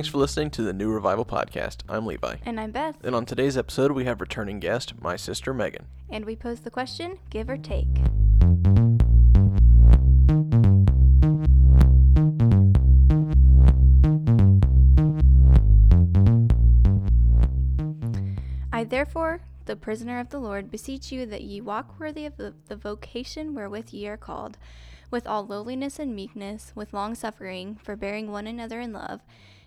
Thanks for listening to the New Revival Podcast. I'm Levi. And I'm Beth. And on today's episode, we have returning guest, my sister Megan. And we pose the question give or take. I therefore, the prisoner of the Lord, beseech you that ye walk worthy of the, the vocation wherewith ye are called, with all lowliness and meekness, with long suffering, forbearing one another in love,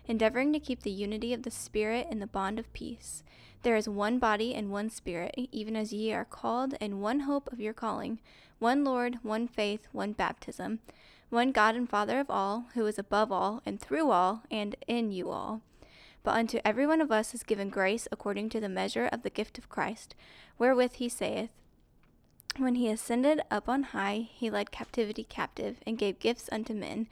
endeavoring to keep the unity of the Spirit in the bond of peace. There is one body and one Spirit, even as ye are called, and one hope of your calling, one Lord, one faith, one baptism, one God and Father of all, who is above all, and through all, and in you all. But unto every one of us is given grace according to the measure of the gift of Christ, wherewith he saith, When he ascended up on high, he led captivity captive, and gave gifts unto men.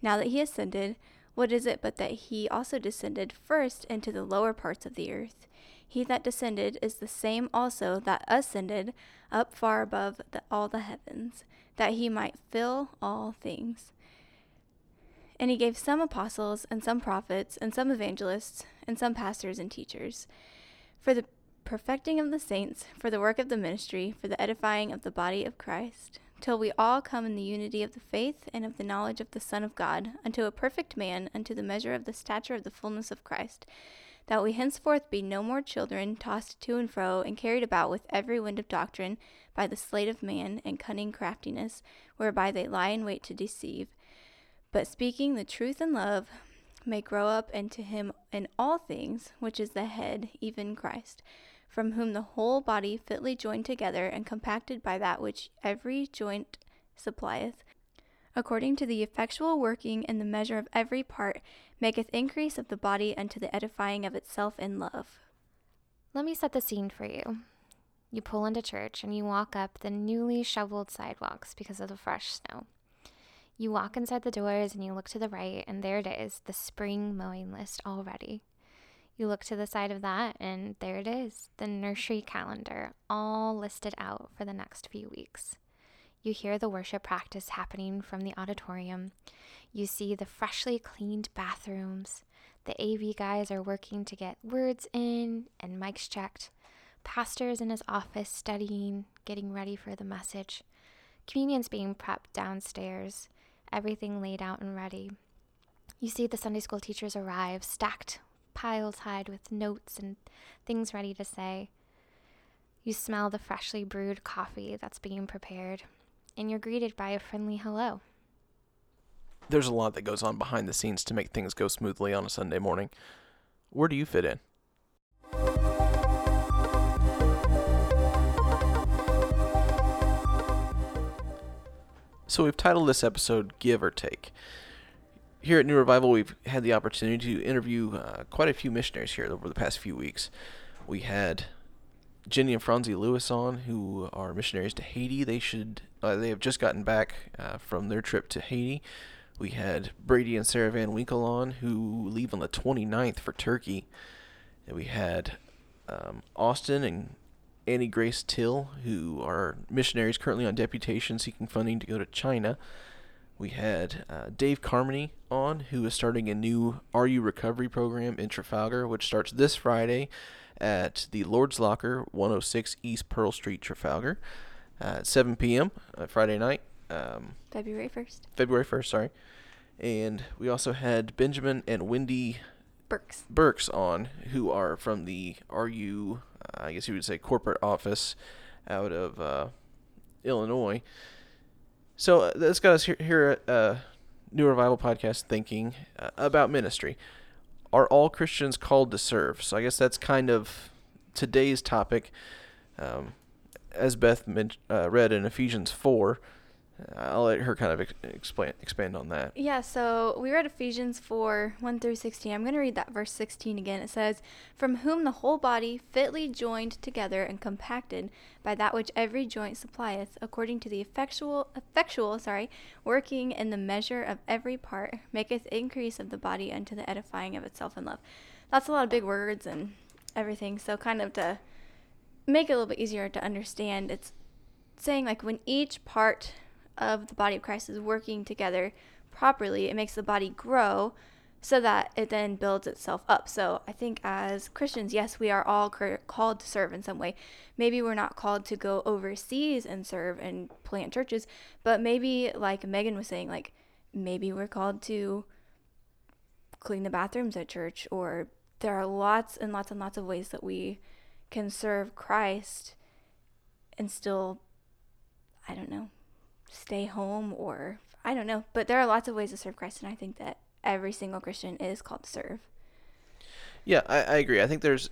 Now that he ascended, what is it but that he also descended first into the lower parts of the earth? He that descended is the same also that ascended up far above the, all the heavens, that he might fill all things. And he gave some apostles, and some prophets, and some evangelists, and some pastors and teachers, for the perfecting of the saints, for the work of the ministry, for the edifying of the body of Christ till we all come in the unity of the faith and of the knowledge of the Son of God, unto a perfect man, unto the measure of the stature of the fullness of Christ, that we henceforth be no more children, tossed to and fro, and carried about with every wind of doctrine, by the sleight of man and cunning craftiness, whereby they lie in wait to deceive. But speaking the truth in love, may grow up into him in all things, which is the head, even Christ from whom the whole body fitly joined together and compacted by that which every joint supplieth, according to the effectual working in the measure of every part, maketh increase of the body unto the edifying of itself in love. Let me set the scene for you. You pull into church and you walk up the newly shoveled sidewalks because of the fresh snow. You walk inside the doors and you look to the right, and there it is, the spring mowing list already. You look to the side of that, and there it is the nursery calendar, all listed out for the next few weeks. You hear the worship practice happening from the auditorium. You see the freshly cleaned bathrooms. The AV guys are working to get words in and mics checked. Pastor's in his office studying, getting ready for the message. Communion's being prepped downstairs, everything laid out and ready. You see the Sunday school teachers arrive, stacked piles high with notes and things ready to say. You smell the freshly brewed coffee that's being prepared, and you're greeted by a friendly hello. There's a lot that goes on behind the scenes to make things go smoothly on a Sunday morning. Where do you fit in? So we've titled this episode Give or Take here at New Revival, we've had the opportunity to interview uh, quite a few missionaries here over the past few weeks. We had Jenny and Franzi Lewis on, who are missionaries to Haiti. They should uh, they have just gotten back uh, from their trip to Haiti. We had Brady and Sarah Van Winkle on, who leave on the 29th for Turkey. And we had um, Austin and Annie Grace Till, who are missionaries currently on deputation seeking funding to go to China. We had uh, Dave Carmody on, who is starting a new RU recovery program in Trafalgar, which starts this Friday at the Lord's Locker, 106 East Pearl Street, Trafalgar, uh, at 7 p.m. Uh, Friday night. Um, February 1st. February 1st, sorry. And we also had Benjamin and Wendy Burks. Burks on, who are from the RU, uh, I guess you would say, corporate office out of uh, Illinois. So uh, that's got us here, at uh, New Revival Podcast thinking uh, about ministry. Are all Christians called to serve? So I guess that's kind of today's topic. Um, as Beth uh, read in Ephesians 4, I'll let her kind of ex- explain expand on that. Yeah, so we read Ephesians 4 1 through 16. I'm going to read that verse 16 again. It says, From whom the whole body, fitly joined together and compacted by that which every joint supplieth, according to the effectual, effectual sorry, working in the measure of every part, maketh increase of the body unto the edifying of itself in love. That's a lot of big words and everything. So, kind of to make it a little bit easier to understand, it's saying like when each part of the body of Christ is working together properly, it makes the body grow so that it then builds itself up. So I think as Christians, yes, we are all called to serve in some way. Maybe we're not called to go overseas and serve and plant churches, but maybe, like Megan was saying, like maybe we're called to clean the bathrooms at church, or there are lots and lots and lots of ways that we can serve Christ and still, I don't know, stay home or I don't know. But there are lots of ways to serve Christ, and I think that every single Christian is called to serve. Yeah, I, I agree. I think there's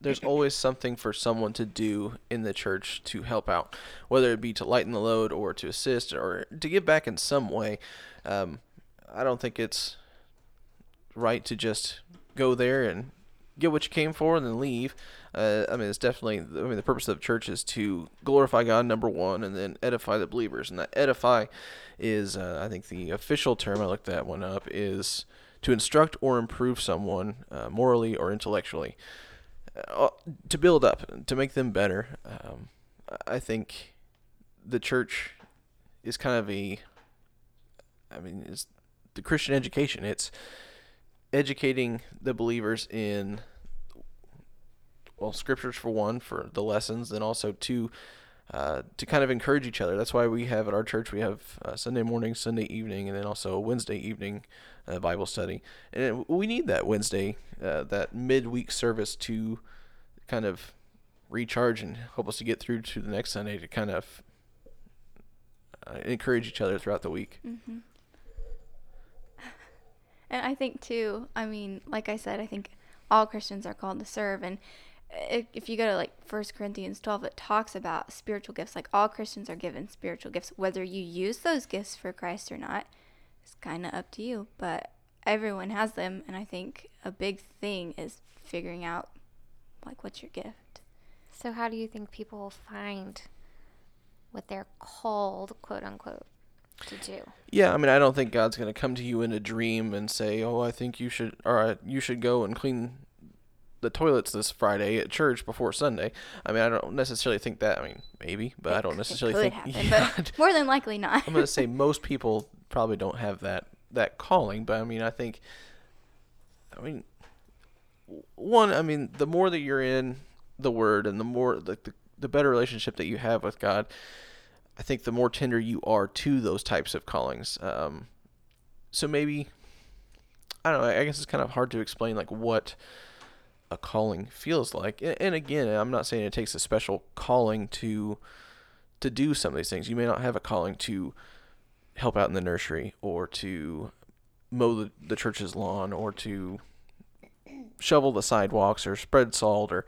there's always something for someone to do in the church to help out, whether it be to lighten the load or to assist or to give back in some way. Um, I don't think it's right to just go there and get what you came for and then leave. Uh, I mean, it's definitely. I mean, the purpose of the church is to glorify God, number one, and then edify the believers. And that edify is, uh, I think, the official term. I looked that one up. Is to instruct or improve someone uh, morally or intellectually, uh, to build up, to make them better. Um, I think the church is kind of a. I mean, it's the Christian education. It's educating the believers in well scriptures for one for the lessons and also two uh, to kind of encourage each other. That's why we have at our church we have uh, sunday morning sunday evening and then also wednesday evening uh, bible study. And we need that wednesday uh, that midweek service to kind of recharge and help us to get through to the next sunday to kind of uh, encourage each other throughout the week. Mm-hmm. And I think too, I mean, like I said, I think all Christians are called to serve. And if you go to like First Corinthians 12 it talks about spiritual gifts. Like all Christians are given spiritual gifts. Whether you use those gifts for Christ or not it's kind of up to you. But everyone has them. And I think a big thing is figuring out like what's your gift. So how do you think people find what they're called quote unquote to do. Yeah, I mean, I don't think God's going to come to you in a dream and say, "Oh, I think you should, or uh, you should go and clean the toilets this Friday at church before Sunday." I mean, I don't necessarily think that. I mean, maybe, but it I don't necessarily think. Happen, yeah, but more than likely not. I'm going to say most people probably don't have that that calling, but I mean, I think. I mean, one, I mean, the more that you're in the Word and the more the, the, the better relationship that you have with God, I think the more tender you are to those types of callings. Um, so maybe I don't know. I guess it's kind of hard to explain like what a calling feels like. And, again, I'm not saying it takes a special calling to to do some of these things. You may not have a calling to help out in the nursery or to mow the, the church's lawn or to shovel the sidewalks or spread salt or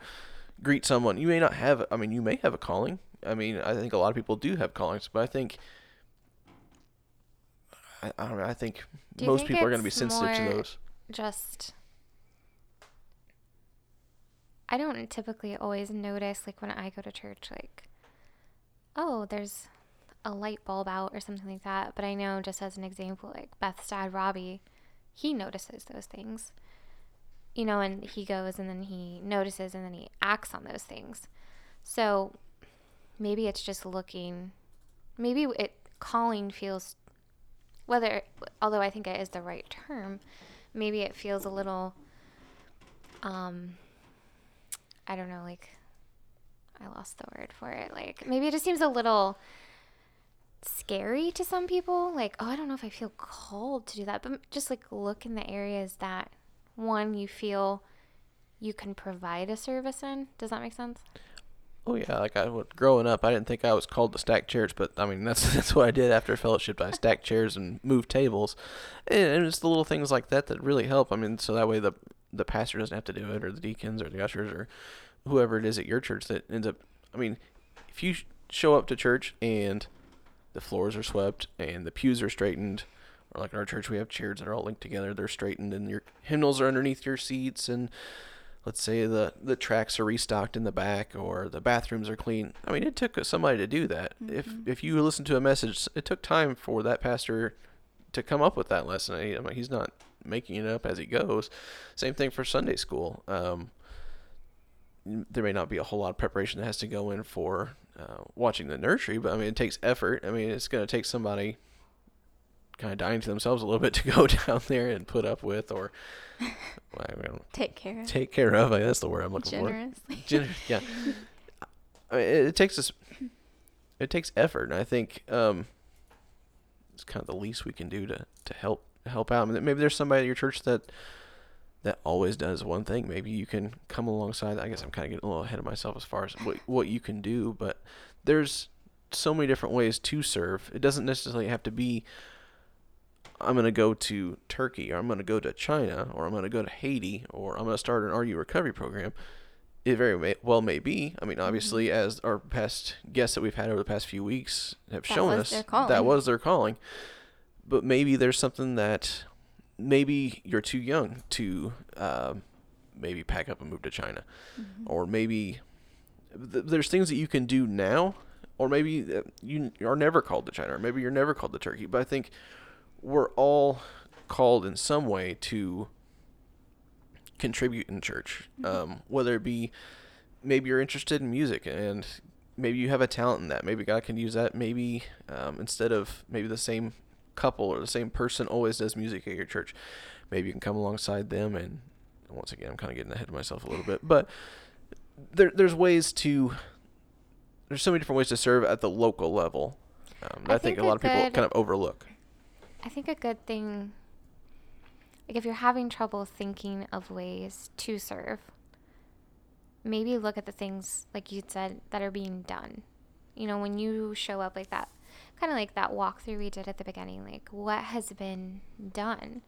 greet someone. You may not have I mean you may have a calling. I mean, I think a lot of people do have callings, but I think I, I don't know. I think most think people are going to be sensitive to those. Just I don't typically always notice like when I go to church like oh, there's a light bulb out or something like that, but I know just as an example like Beth's dad Robbie, he notices those things. You know, and he goes and then he notices and then he acts on those things. So maybe it's just looking maybe it calling feels whether although I think it is the right term, maybe it feels a little um I don't know, like I lost the word for it. Like maybe it just seems a little scary to some people. Like, oh, I don't know if I feel called to do that. But just like look in the areas that one you feel you can provide a service in. Does that make sense? Oh yeah, like I growing up, I didn't think I was called to stack chairs, but I mean that's that's what I did after fellowship. I stacked chairs and moved tables, and it's the little things like that that really help. I mean, so that way the the pastor doesn't have to do it, or the deacons, or the ushers, or whoever it is at your church that ends up. I mean, if you show up to church and the floors are swept and the pews are straightened, or like in our church we have chairs that are all linked together, they're straightened, and your hymnals are underneath your seats, and let's say the the tracks are restocked in the back or the bathrooms are clean. I mean, it took somebody to do that. Mm-hmm. If if you listen to a message, it took time for that pastor to come up with that lesson. I mean, he's not making it up as he goes. Same thing for Sunday school. Um, there may not be a whole lot of preparation that has to go in for uh, watching the nursery, but I mean, it takes effort. I mean, it's going to take somebody kind of dying to themselves a little bit to go down there and put up with or well, I don't- Take care of. take care of. I guess that's the word I'm looking for. generously. Yeah. I mean, it, it takes us. It takes effort, and I think um, it's kind of the least we can do to, to help help out. I mean, maybe there's somebody at your church that that always does one thing. Maybe you can come alongside. I guess I'm kind of getting a little ahead of myself as far as what what you can do, but there's so many different ways to serve. It doesn't necessarily have to be. I'm going to go to Turkey, or I'm going to go to China, or I'm going to go to Haiti, or I'm going to start an RU recovery program it very may, well may be. I mean, obviously, as our past guests that we've had over the past few weeks have That shown us, that was their calling. But maybe there's something that maybe you're too young to um, maybe pack up and move to China, Mm-hmm. or maybe th- there's things that you can do now, or maybe uh, you are never called to China, or maybe you're never called to Turkey. But I think we're all called in some way to contribute in church, um, whether it be maybe you're interested in music and maybe you have a talent in that. Maybe God can use that. Maybe um, instead of maybe the same couple or the same person always does music at your church, maybe you can come alongside them. And once again, I'm kind of getting ahead of myself a little bit, but there, there's ways to. There's so many different ways to serve at the local level. Um, I think think a lot of people kind of overlook. I think a good thing, like if you're having trouble thinking of ways to serve, maybe look at the things, like you said, that are being done. You know, when you show up like that, kind of like that walkthrough we did at the beginning, like what has been done?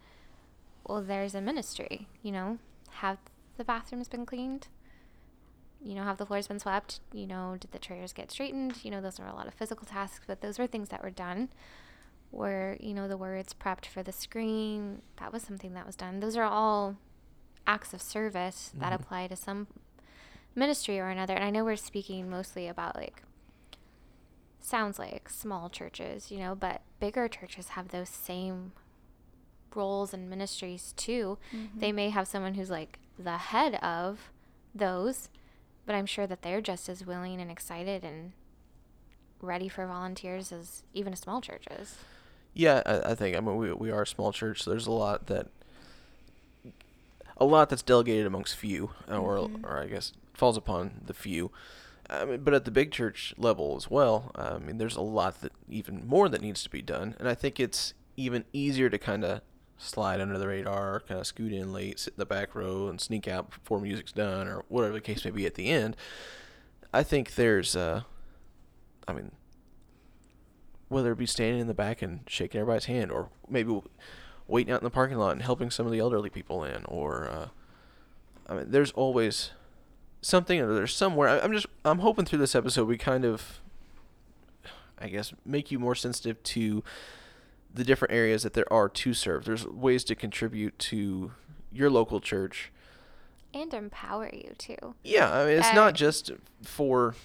Well, there's a ministry, you know, have the bathrooms been cleaned? You know, have the floors been swept? You know, did the chairs get straightened? You know, those are a lot of physical tasks, but those were things that were done were you know the words prepped for the screen that was something that was done. Those are all acts of service that Mhm. apply to some ministry or another. And i know we're speaking mostly about like sounds like small churches you know but bigger churches have those same roles and ministries too. They may have someone who's like the head of those but i'm sure that they're just as willing and excited and ready for volunteers as even small church is Yeah, I, I think I mean we we are a small church. So there's a lot that a lot that's delegated amongst few, or Mhm. or I guess falls upon the few. I mean, but at the big church level as well, I mean, there's a lot that even more that needs to be done, and I think it's even easier to kind of slide under the radar, kind of scoot in late, sit in the back row, and sneak out before music's done, or whatever the case may be at the end. I think there's, uh, I mean, whether it be standing in the back and shaking everybody's hand, or maybe waiting out in the parking lot and helping some of the elderly people in, or uh, I mean, there's always something or there's somewhere. I, I'm just I'm hoping through this episode we kind of, I guess, make you more sensitive to the different areas that there are to serve. There's ways to contribute to your local church. and empower you too. Yeah, I mean, it's Uh, not just for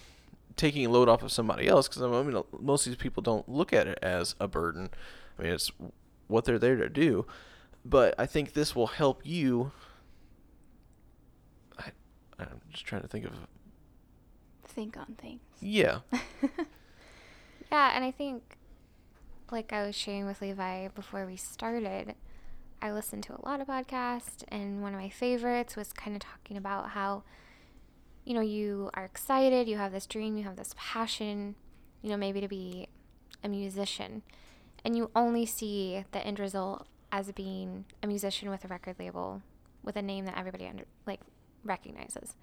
taking a load off of somebody else because I mean, most of these people don't look at it as a burden. I mean, it's what they're there to do. But I think this will help you. I, I'm just trying to think of. Think on things. Yeah, Yeah, and I think, like I was sharing with Levi before we started, I listened to a lot of podcasts, and one of my favorites was kind of talking about how, you know, you are excited, you have this dream, you have this passion, you know, maybe to be a musician, and you only see the end result as being a musician with a record label, with a name that everybody under, like recognizes.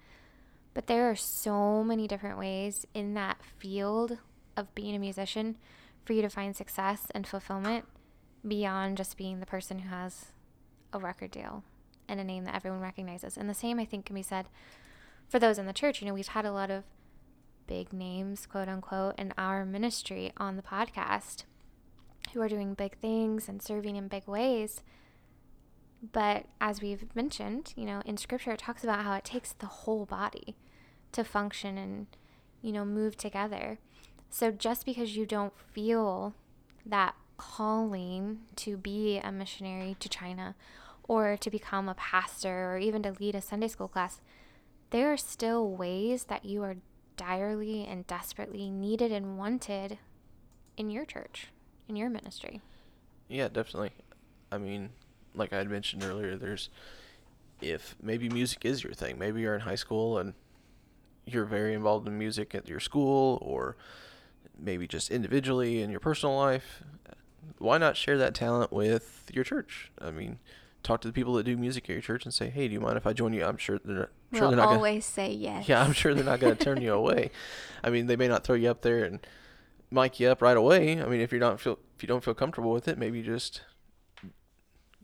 But there are so many different ways in that field of being a musician for you to find success and fulfillment beyond just being the person who has a record deal and a name that everyone recognizes. And the same, I think, can be said for those in the church. You know, we've had a lot of big names, quote unquote, in our ministry on the podcast who are doing big things and serving in big ways. But as we've mentioned, you know, in scripture, it talks about how it takes the whole body to function and, you know, move together. So just because you don't feel that calling to be a missionary to China or to become a pastor or even to lead a Sunday school class, there are still ways that you are direly and desperately needed and wanted in your church, in your ministry. Yeah, definitely. I mean, like I had mentioned earlier, there's if maybe music is your thing. Maybe you're in high school and you're very involved in music at your school or maybe just individually in your personal life. Why not share that talent with your church? I mean, talk to the people that do music at your church and say, "Hey, do you mind if I join you?" I'm sure they're not, sure we'll they're not gonna always say yes. Yeah, I'm sure they're not going to turn you away. I mean, they may not throw you up there and mic you up right away. I mean, if you're not feel if you don't feel comfortable with it, maybe just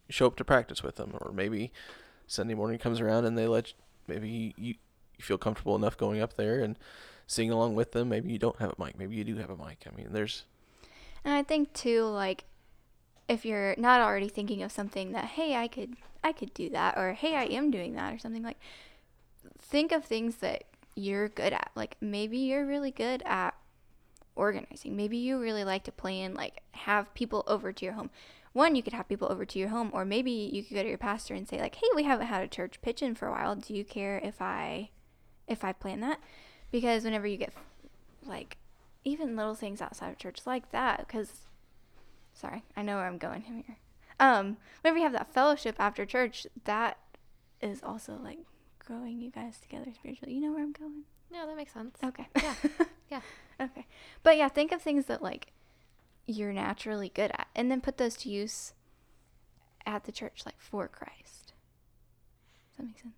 show up to practice with them, or maybe Sunday morning comes around and they let you, maybe you, you feel comfortable enough going up there and singing along with them. Maybe you don't have a mic. Maybe you do have a mic. I mean, there's. And I think too, like, if you're not already thinking of something that, hey, I could, I could do that, or hey, I am doing that, or something like, think of things that you're good at. Like maybe you're really good at organizing. Maybe you really like to plan, like have people over to your home. One, you could have people over to your home, or maybe you could go to your pastor and say, like, hey, we haven't had a church pitch in for a while. Do you care if I, if I plan that? Because whenever you get, like, even little things outside of church like that, because, sorry, I know where I'm going here. Um, whenever you have that fellowship after church, that is also like growing you guys together spiritually. You know where I'm going? No, that makes sense. Okay. Yeah. Yeah. Okay. But yeah, think of things that like you're naturally good at and then put those to use at the church like for Christ. Does that make sense?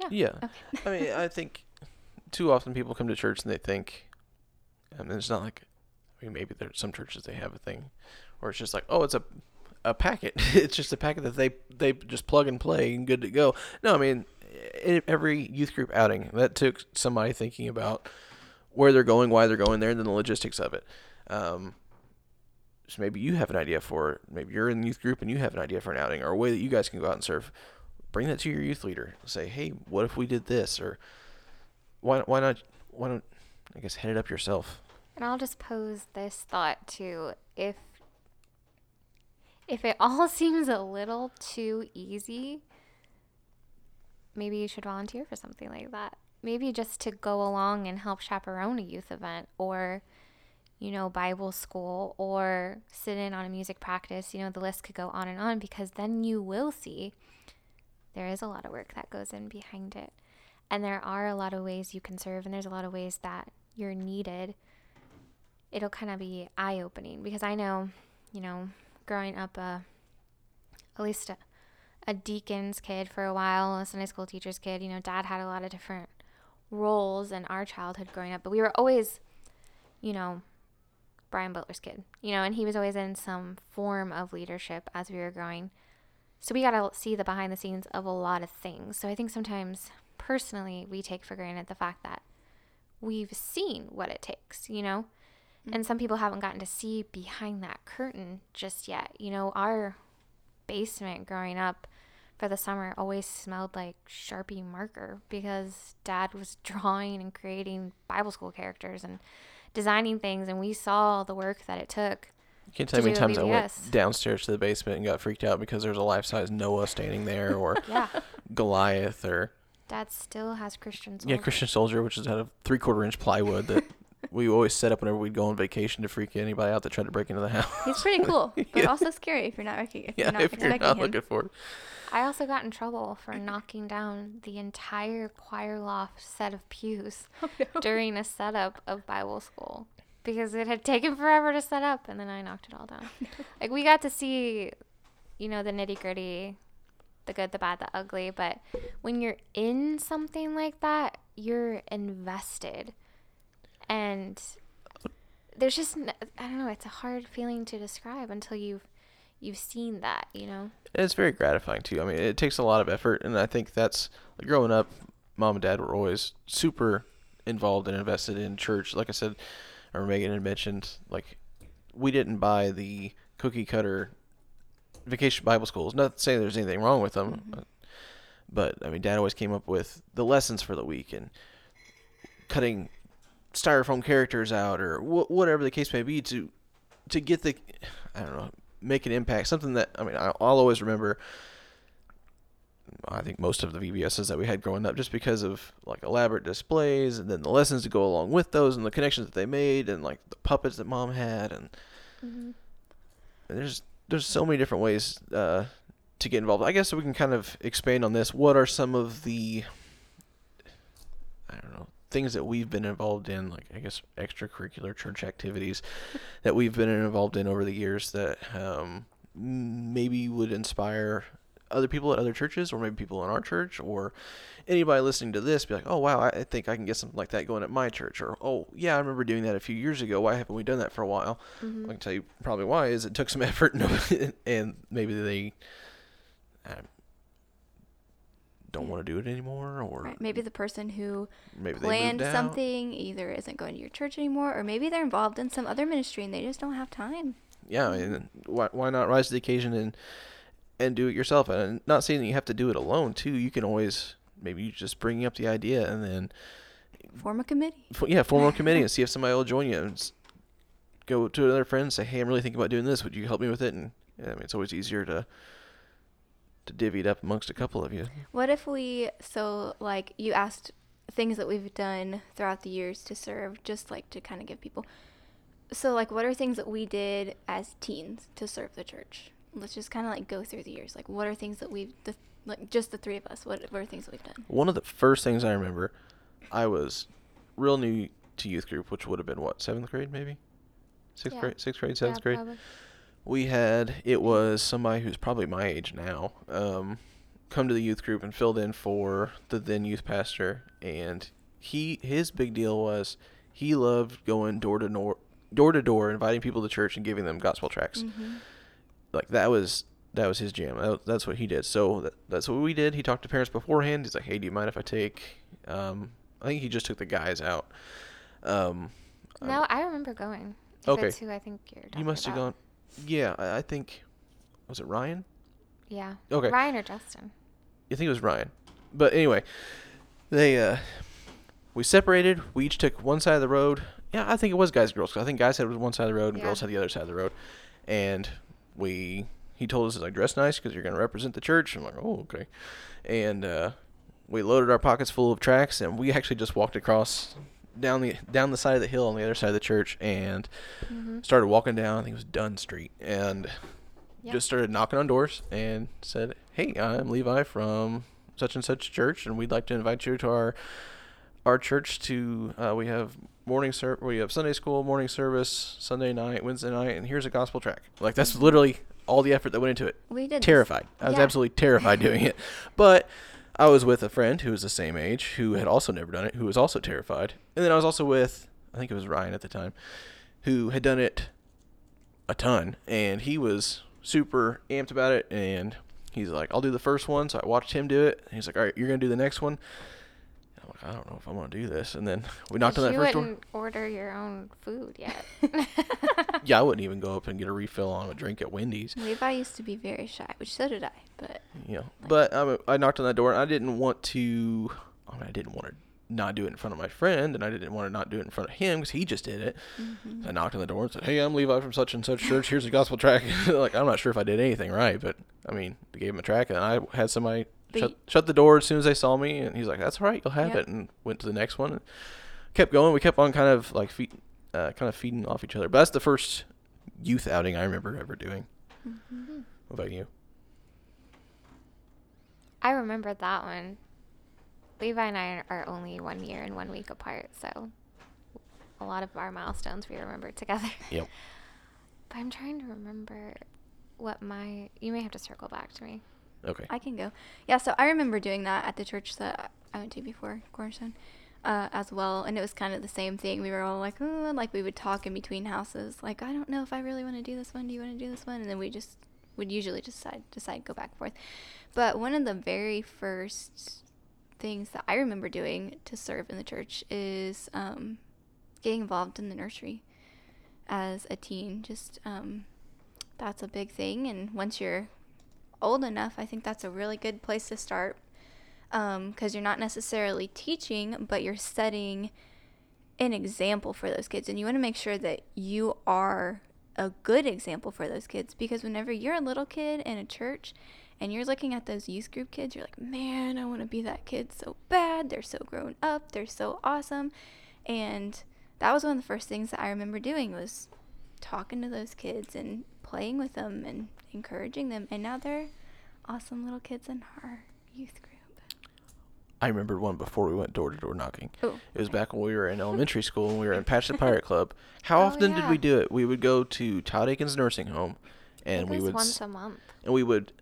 Yeah. Yeah. Okay. I mean, I think too often people come to church and they think, and it's not like, I mean, maybe there's some churches they have a thing, where it's just like, oh, it's a a packet. it's just a packet that they they just plug and play and good to go. No, I mean, every youth group outing that took somebody thinking about where they're going, why they're going there, and then the logistics of it. Um, so maybe you have an idea for it. Maybe you're in the youth group and you have an idea for an outing or a way that you guys can go out and serve. Bring that to your youth leader. Say, hey, what if we did this? Or why why not why don't I guess head it up yourself? And I'll just pose this thought too. If if it all seems a little too easy, maybe you should volunteer for something like that. Maybe just to go along and help chaperone a youth event or you know, Bible school or sit in on a music practice. You know, the list could go on and on because then you will see there is a lot of work that goes in behind it. And there are a lot of ways you can serve, and there's a lot of ways that you're needed. It'll kind of be eye opening because I know, you know, growing up, uh, at least a, a deacon's kid for a while, a Sunday school teacher's kid, you know, dad had a lot of different roles in our childhood growing up, but we were always, you know, Brian Butler's kid, you know, and he was always in some form of leadership as we were growing. So we got to see the behind the scenes of a lot of things. So I think sometimes personally we take for granted the fact that we've seen what it takes, you know? Mm-hmm. And some people haven't gotten to see behind that curtain just yet. You know, our basement growing up for the summer always smelled like Sharpie marker because dad was drawing and creating Bible school characters and designing things, and we saw the work that it took. You can't tell me times I went downstairs to the basement and got freaked out because there's a life size Noah standing there, or yeah. Goliath, or Dad still has Christian Soldier. Yeah, Christian Soldier, which is out of three quarter inch plywood that we always set up whenever we'd go on vacation to freak anybody out that tried to break into the house. He's pretty cool, but yeah. also scary if you're not if yeah, you're not if you're not him. looking for it. I also got in trouble for knocking down the entire choir loft set of pews oh, no. during a setup of Bible school because it had taken forever to set up and then I knocked it all down. like we got to see, you know, the nitty gritty, the good, the bad, the ugly. But when you're in something like that, you're invested. And there's just, I don't know, it's a hard feeling to describe until you've you've seen that, you know. It's very gratifying too. I mean, it takes a lot of effort, and I think that's like growing up. Mom and dad were always super involved and invested in church. Like I said, or Megan had mentioned, like we didn't buy the cookie cutter vacation Bible schools. Not saying there's anything wrong with them, mm-hmm. but I mean, Dad always came up with the lessons for the week and cutting styrofoam characters out or wh- whatever the case may be to to get the I don't know make an impact. Something that I mean, I'll, always remember I think most of the VBSs that we had growing up just because of like elaborate displays and then the lessons to go along with those and the connections that they made and like the puppets that mom had and, mm-hmm. and there's there's so many different ways uh, to get involved. I guess we can kind of expand on this. What are some of the I don't know things that we've been involved in, like I guess extracurricular church activities that we've been involved in over the years that um, maybe would inspire other people at other churches, or maybe people in our church, or anybody listening to this be like, oh wow, I think I can get something like that going at my church, or oh yeah, I remember doing that a few years ago. Why haven't we done that for a while? Mm-hmm. I can tell you probably why is it took some effort, and, and maybe they don't want to do it anymore, or Right. Maybe the person who maybe planned something either isn't going to your church anymore, or maybe they're involved in some other ministry and they just don't have time. yeah, and why why not rise to the occasion and and do it yourself? And not saying that you have to do it alone too. You can always maybe you just bring up the idea and then Form a committee. yeah, form a committee and see if somebody will join you. And go to another friend and say, hey, I'm really thinking about doing this. Would you help me with it? And yeah, I mean, it's always easier to to divvy it up amongst a couple of you. What if we, so like you asked things that we've done throughout the years to serve, just like to kind of give people. So, like, what are things that we did as teens to serve the church? Let's just kind of like go through the years. Like, what are things that we've, the, like, just the three of us, what, what are things that we've done? One of the first things I remember, I was real new to youth group, which would have been what seventh grade maybe, sixth Yeah. grade, sixth grade, Yeah, seventh grade. probably. We had it was somebody who's probably my age now um, come to the youth group and filled in for the then youth pastor and he his big deal was he loved going door to door door to door inviting people to church and giving them gospel tracts. Mm-hmm. like that was that was his jam. That, that's what he did. So that, that's what we did. He talked to parents beforehand. He's like hey do you mind if i take um, i think he just took the guys out. Um, No, I remember going. Okay. It's who I think you're you must have gone yeah I, think was it ryan Yeah. Okay. Ryan or Justin. I think it was Ryan. But anyway, they uh we separated. We each took one side of the road. Yeah, I think it was guys and girls. 'cause I think guys had one side of the road and Yeah. girls had the other side of the road. And we he told us like dress nice because you're going to represent the church. I'm like, oh okay. And uh, we loaded our pockets full of tracks, and we actually just walked across down the down the side of the hill on the other side of the church and Mm-hmm. started walking down. I think it was Dunn Street, and Yep. just started knocking on doors and said, "Hey, I'm Levi from such and such church, and we'd like to invite you to our our church. To uh, we have morning ser- we have Sunday school, morning service, Sunday night, Wednesday night, and here's a gospel track. Like that's literally all the effort that went into it. We did. this- Terrified. I was Yeah. absolutely terrified doing it, but." I was with a friend who was the same age, who had also never done it, who was also terrified. And then I was also with, I think it was Ryan at the time, who had done it a ton, and he was super amped about it. And he's like, "I'll do the first one." So I watched him do it. He's like, "All right, you're gonna do the next one." Like, "I don't know if I'm gonna do this." And then we knocked on that first door. You wouldn't order your own food yet. Yeah, I wouldn't even go up and get a refill on a drink at Wendy's. Levi used to be very shy, which so did I. But yeah, know, but um, I knocked on that door, and I didn't want to. I mean, I didn't want to not do it in front of my friend, and I didn't want to not do it in front of him because he just did it. mm-hmm. I knocked on the door and said, "Hey, I'm Levi from such and such church. Here's a gospel track." like I'm not sure if I did anything right, but I mean, they gave him a track, and I had somebody Shut, shut the door as soon as they saw me, and he's like, "That's all right, you'll have Yep. it," and went to the next one. And kept going. We kept on kind of like feed, uh, kind of feeding off each other. But that's the first youth outing I remember ever doing. Mm-hmm. What about you? I remember that one. Levi and I are only one year and one week apart, so a lot of our milestones we remember together. Yep. But I'm trying to remember what my. You may have to circle back to me. Okay. I can go. Yeah, so I remember doing that at the church that I went to before, Cornerstone, uh, as well. And it was kind of the same thing. We were all like, like we would talk in between houses. Like, I don't know if I really want to do this one. Do you want to do this one? And then we just would usually just decide, decide, go back and forth. But one of the very first things that I remember doing to serve in the church is um, getting involved in the nursery as a teen. Just um, that's a big thing. And once you're old enough, I think that's a really good place to start um, because you're not necessarily teaching, but you're setting an example for those kids. And you want to make sure that you are a good example for those kids because whenever you're a little kid in a church and you're looking at those youth group kids, you're like, man, I want to be that kid so bad. They're so grown up, they're so awesome. And that was one of the first things that I remember doing was talking to those kids and playing with them and encouraging them. And now they're awesome little kids in our youth group. I remembered one before we went door to door knocking. Oh, It was back when we were in elementary school and we were in Patch the Pirate Club. How Oh, often did we do it? We would go to Todd Aiken's nursing home, and we would once s- a month. and we would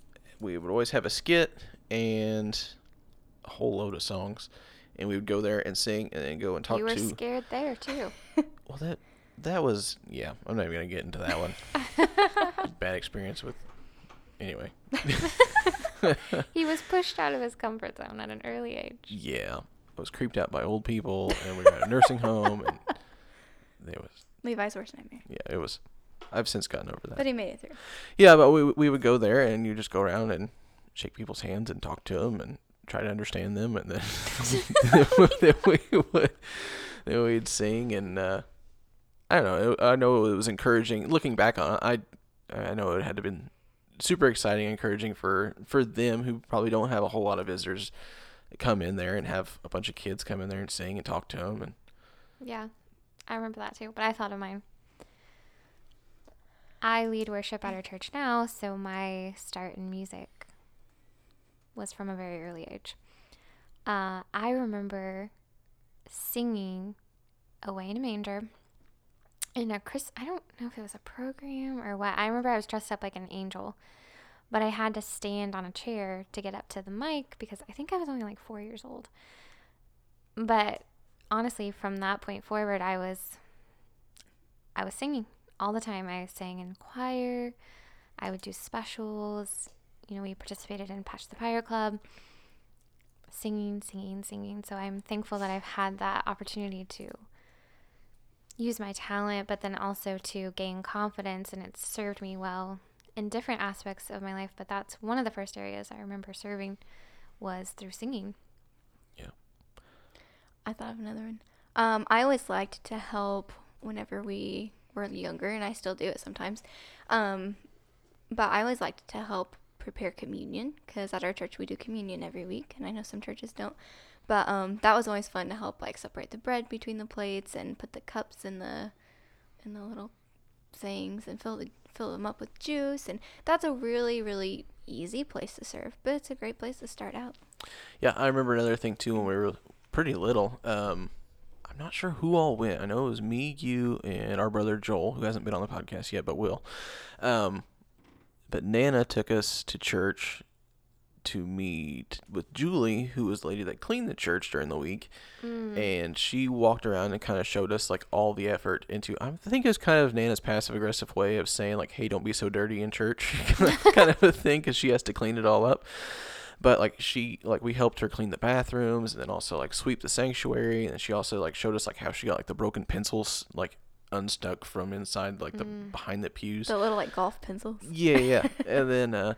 we would always have a skit and a whole load of songs, and we would go there and sing and then go and talk to You were to. scared there too. Well, that that was yeah. I'm not even gonna get into that one. Bad experience with. Anyway. he was pushed out of his comfort zone at an early age. Yeah, I was creeped out by old people, and we were at a nursing home, and it was Levi's worst nightmare. yeah, it was. I've since gotten over that. But he made it through. Yeah, but we we would go there, and you just go around and shake people's hands and talk to them and try to understand them, and then then we would then we'd sing, and uh, I don't know. I know it was encouraging. Looking back on it, I I know it had to been super exciting, and encouraging for for them who probably don't have a whole lot of visitors come in there and have a bunch of kids come in there and sing and talk to them and Yeah, I remember that too. But I thought of mine. I lead worship at our church now, so my start in music was from a very early age. Uh, I remember singing "Away in a Manger" in a Chris. I don't know if it was a program or what. I remember I was dressed up like an angel, but I had to stand on a chair to get up to the mic because I think I was only like four years old. But honestly, from that point forward, I was I was singing all the time. I sang in choir. I would do specials. You know, we participated in Patch the Pirate Club. Singing, singing, singing. So I'm thankful that I've had that opportunity to use my talent, but then also to gain confidence, and it's served me well in different aspects of my life. But that's one of the first areas I remember serving was through singing. Yeah. I thought of another one. Um, I always liked to help whenever we were younger, and I still do it sometimes. Um, but I always liked to help prepare communion because at our church we do communion every week, and I know some churches don't. But um, that was always fun to help like separate the bread between the plates and put the cups in the in the little things and fill the fill them up with juice, and that's a really really easy place to serve, but it's a great place to start out. Yeah, I remember another thing too when we were pretty little. Um, I'm not sure who all went. I know it was me, you, and our brother Joel, who hasn't been on the podcast yet, but will. Um, but Nana took us to church to meet with Julie, who was the lady that cleaned the church during the week, and she walked around and kind of showed us like all the effort into. I think it was kind of Nana's passive aggressive way of saying like, "Hey, don't be so dirty in church," kind of a thing, because she has to clean it all up. But like she like we helped her clean the bathrooms and then also like sweep the sanctuary. And she also like showed us like how she got like the broken pencils like unstuck from inside like the behind the pews. The little like golf pencils. yeah yeah. And then uh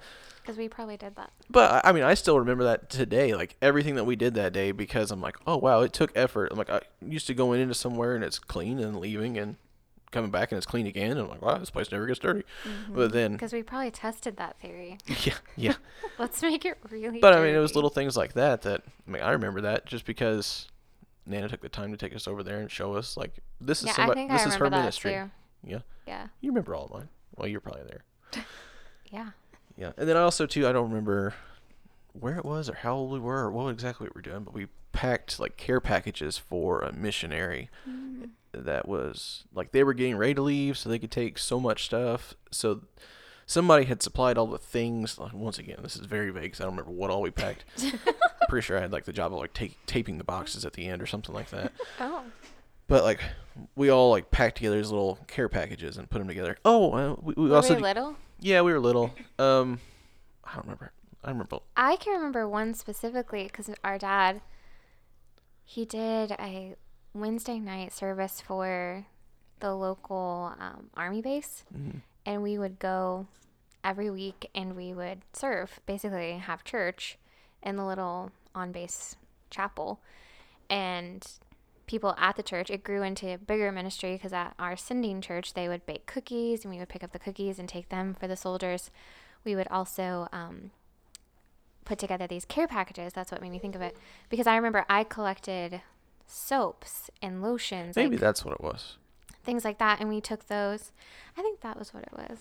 Because we probably did that. but I- mean i still remember that today like everything that we did that day because i'm like oh wow it took effort i'm like i used to going into somewhere and it's clean and leaving and coming back and it's clean again and i'm like wow this place never gets dirty mm-hmm. but then Because we probably tested that theory. yeah yeah Let's make it really. But I mean, it was little things like that that I mean, I remember that just because Nana took the time to take us over there and show us like this is Yeah, somebody, this I is her ministry. too. Yeah, Yeah, you remember all of mine. Well, you're probably there. yeah. Yeah, and then I also too I don't remember where it was or how old we were or what exactly we were doing, but we packed like care packages for a missionary that was like they were getting ready to leave so they could take so much stuff. So somebody had supplied all the things. Like, once again, this is very vague 'cause I don't remember what all we packed. I'm pretty sure I had like the job of like ta- taping the boxes at the end or something like that. Oh, But like we all like packed together these little care packages and put them together. Oh, uh, we, we were also we little? Yeah we were little. Um, I don't remember. I remember. I can remember one specifically because our dad, he did a Wednesday night service for the local um, army base, Mhm. and we would go every week and we would serve, basically have church in the little on base chapel, and people at the church it grew into a bigger ministry because at our sending church they would bake cookies and we would pick up the cookies and take them for the soldiers we would also um, put together these care packages. That's what made me think of it. Because I remember I collected soaps and lotions, Maybe like that's what it was. things like that, and we took those. I think that was what it was.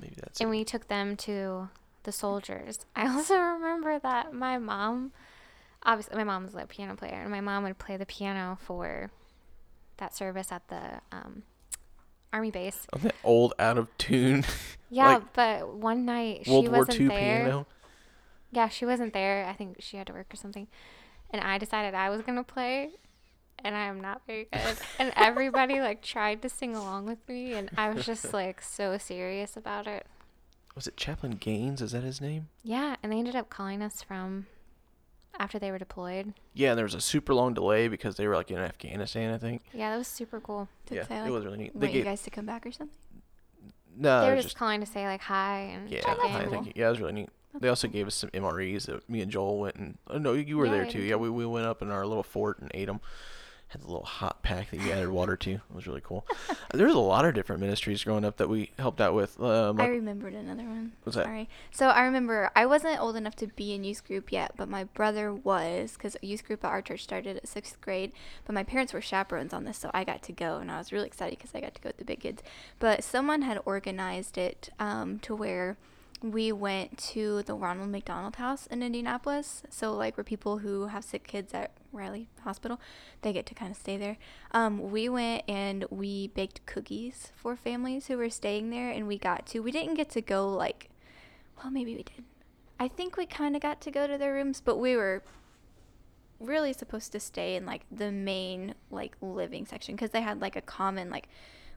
Maybe that's and it. we took them to the soldiers. I also remember that my mom, obviously, my mom's a piano player, and my mom would play the piano for that service at the um, army base. On that old out of tune Yeah, Like, but one night she was there. World War wasn't II there. piano. Yeah, she wasn't there. I think she had to work or something. And I decided I was gonna play, and I am not very good. and everybody like tried to sing along with me, and I was just like so serious about it. Was it Chaplain Gaines? Is that his name? Yeah, and they ended up calling us from after they were deployed. Yeah, and there was a super long delay because they were like in Afghanistan, I think. Yeah, that was super cool. Did yeah, they it was really neat. want They you gave, guys to come back or something? no, they were just just calling to say like hi and yeah, check that's I cool. think yeah, it was really neat. That's They also gave us some MREs that me and Joel went and oh no, you were Yeah, there too. Yeah, we, we went up in our little fort and ate them. Had the little hot pack that you added water to. It was really cool. there was a lot of different ministries growing up that we helped out with. Um, I remembered another one. What's that? Sorry. So I remember I wasn't old enough to be in youth group yet, but my brother was because youth group at our church started at sixth grade. But my parents were chaperones on this, so I got to go, and I was really excited because I got to go with the big kids. But someone had organized it um, to where we went to the Ronald McDonald House in Indianapolis. So like where people who have sick kids at Riley Hospital, they get to kind of stay there. Um, we went and we baked cookies for families who were staying there, and we got to. We didn't get to go like, well, maybe we did. I think we kind of got to go to their rooms, but we were really supposed to stay in like the main like living section because they had like a common like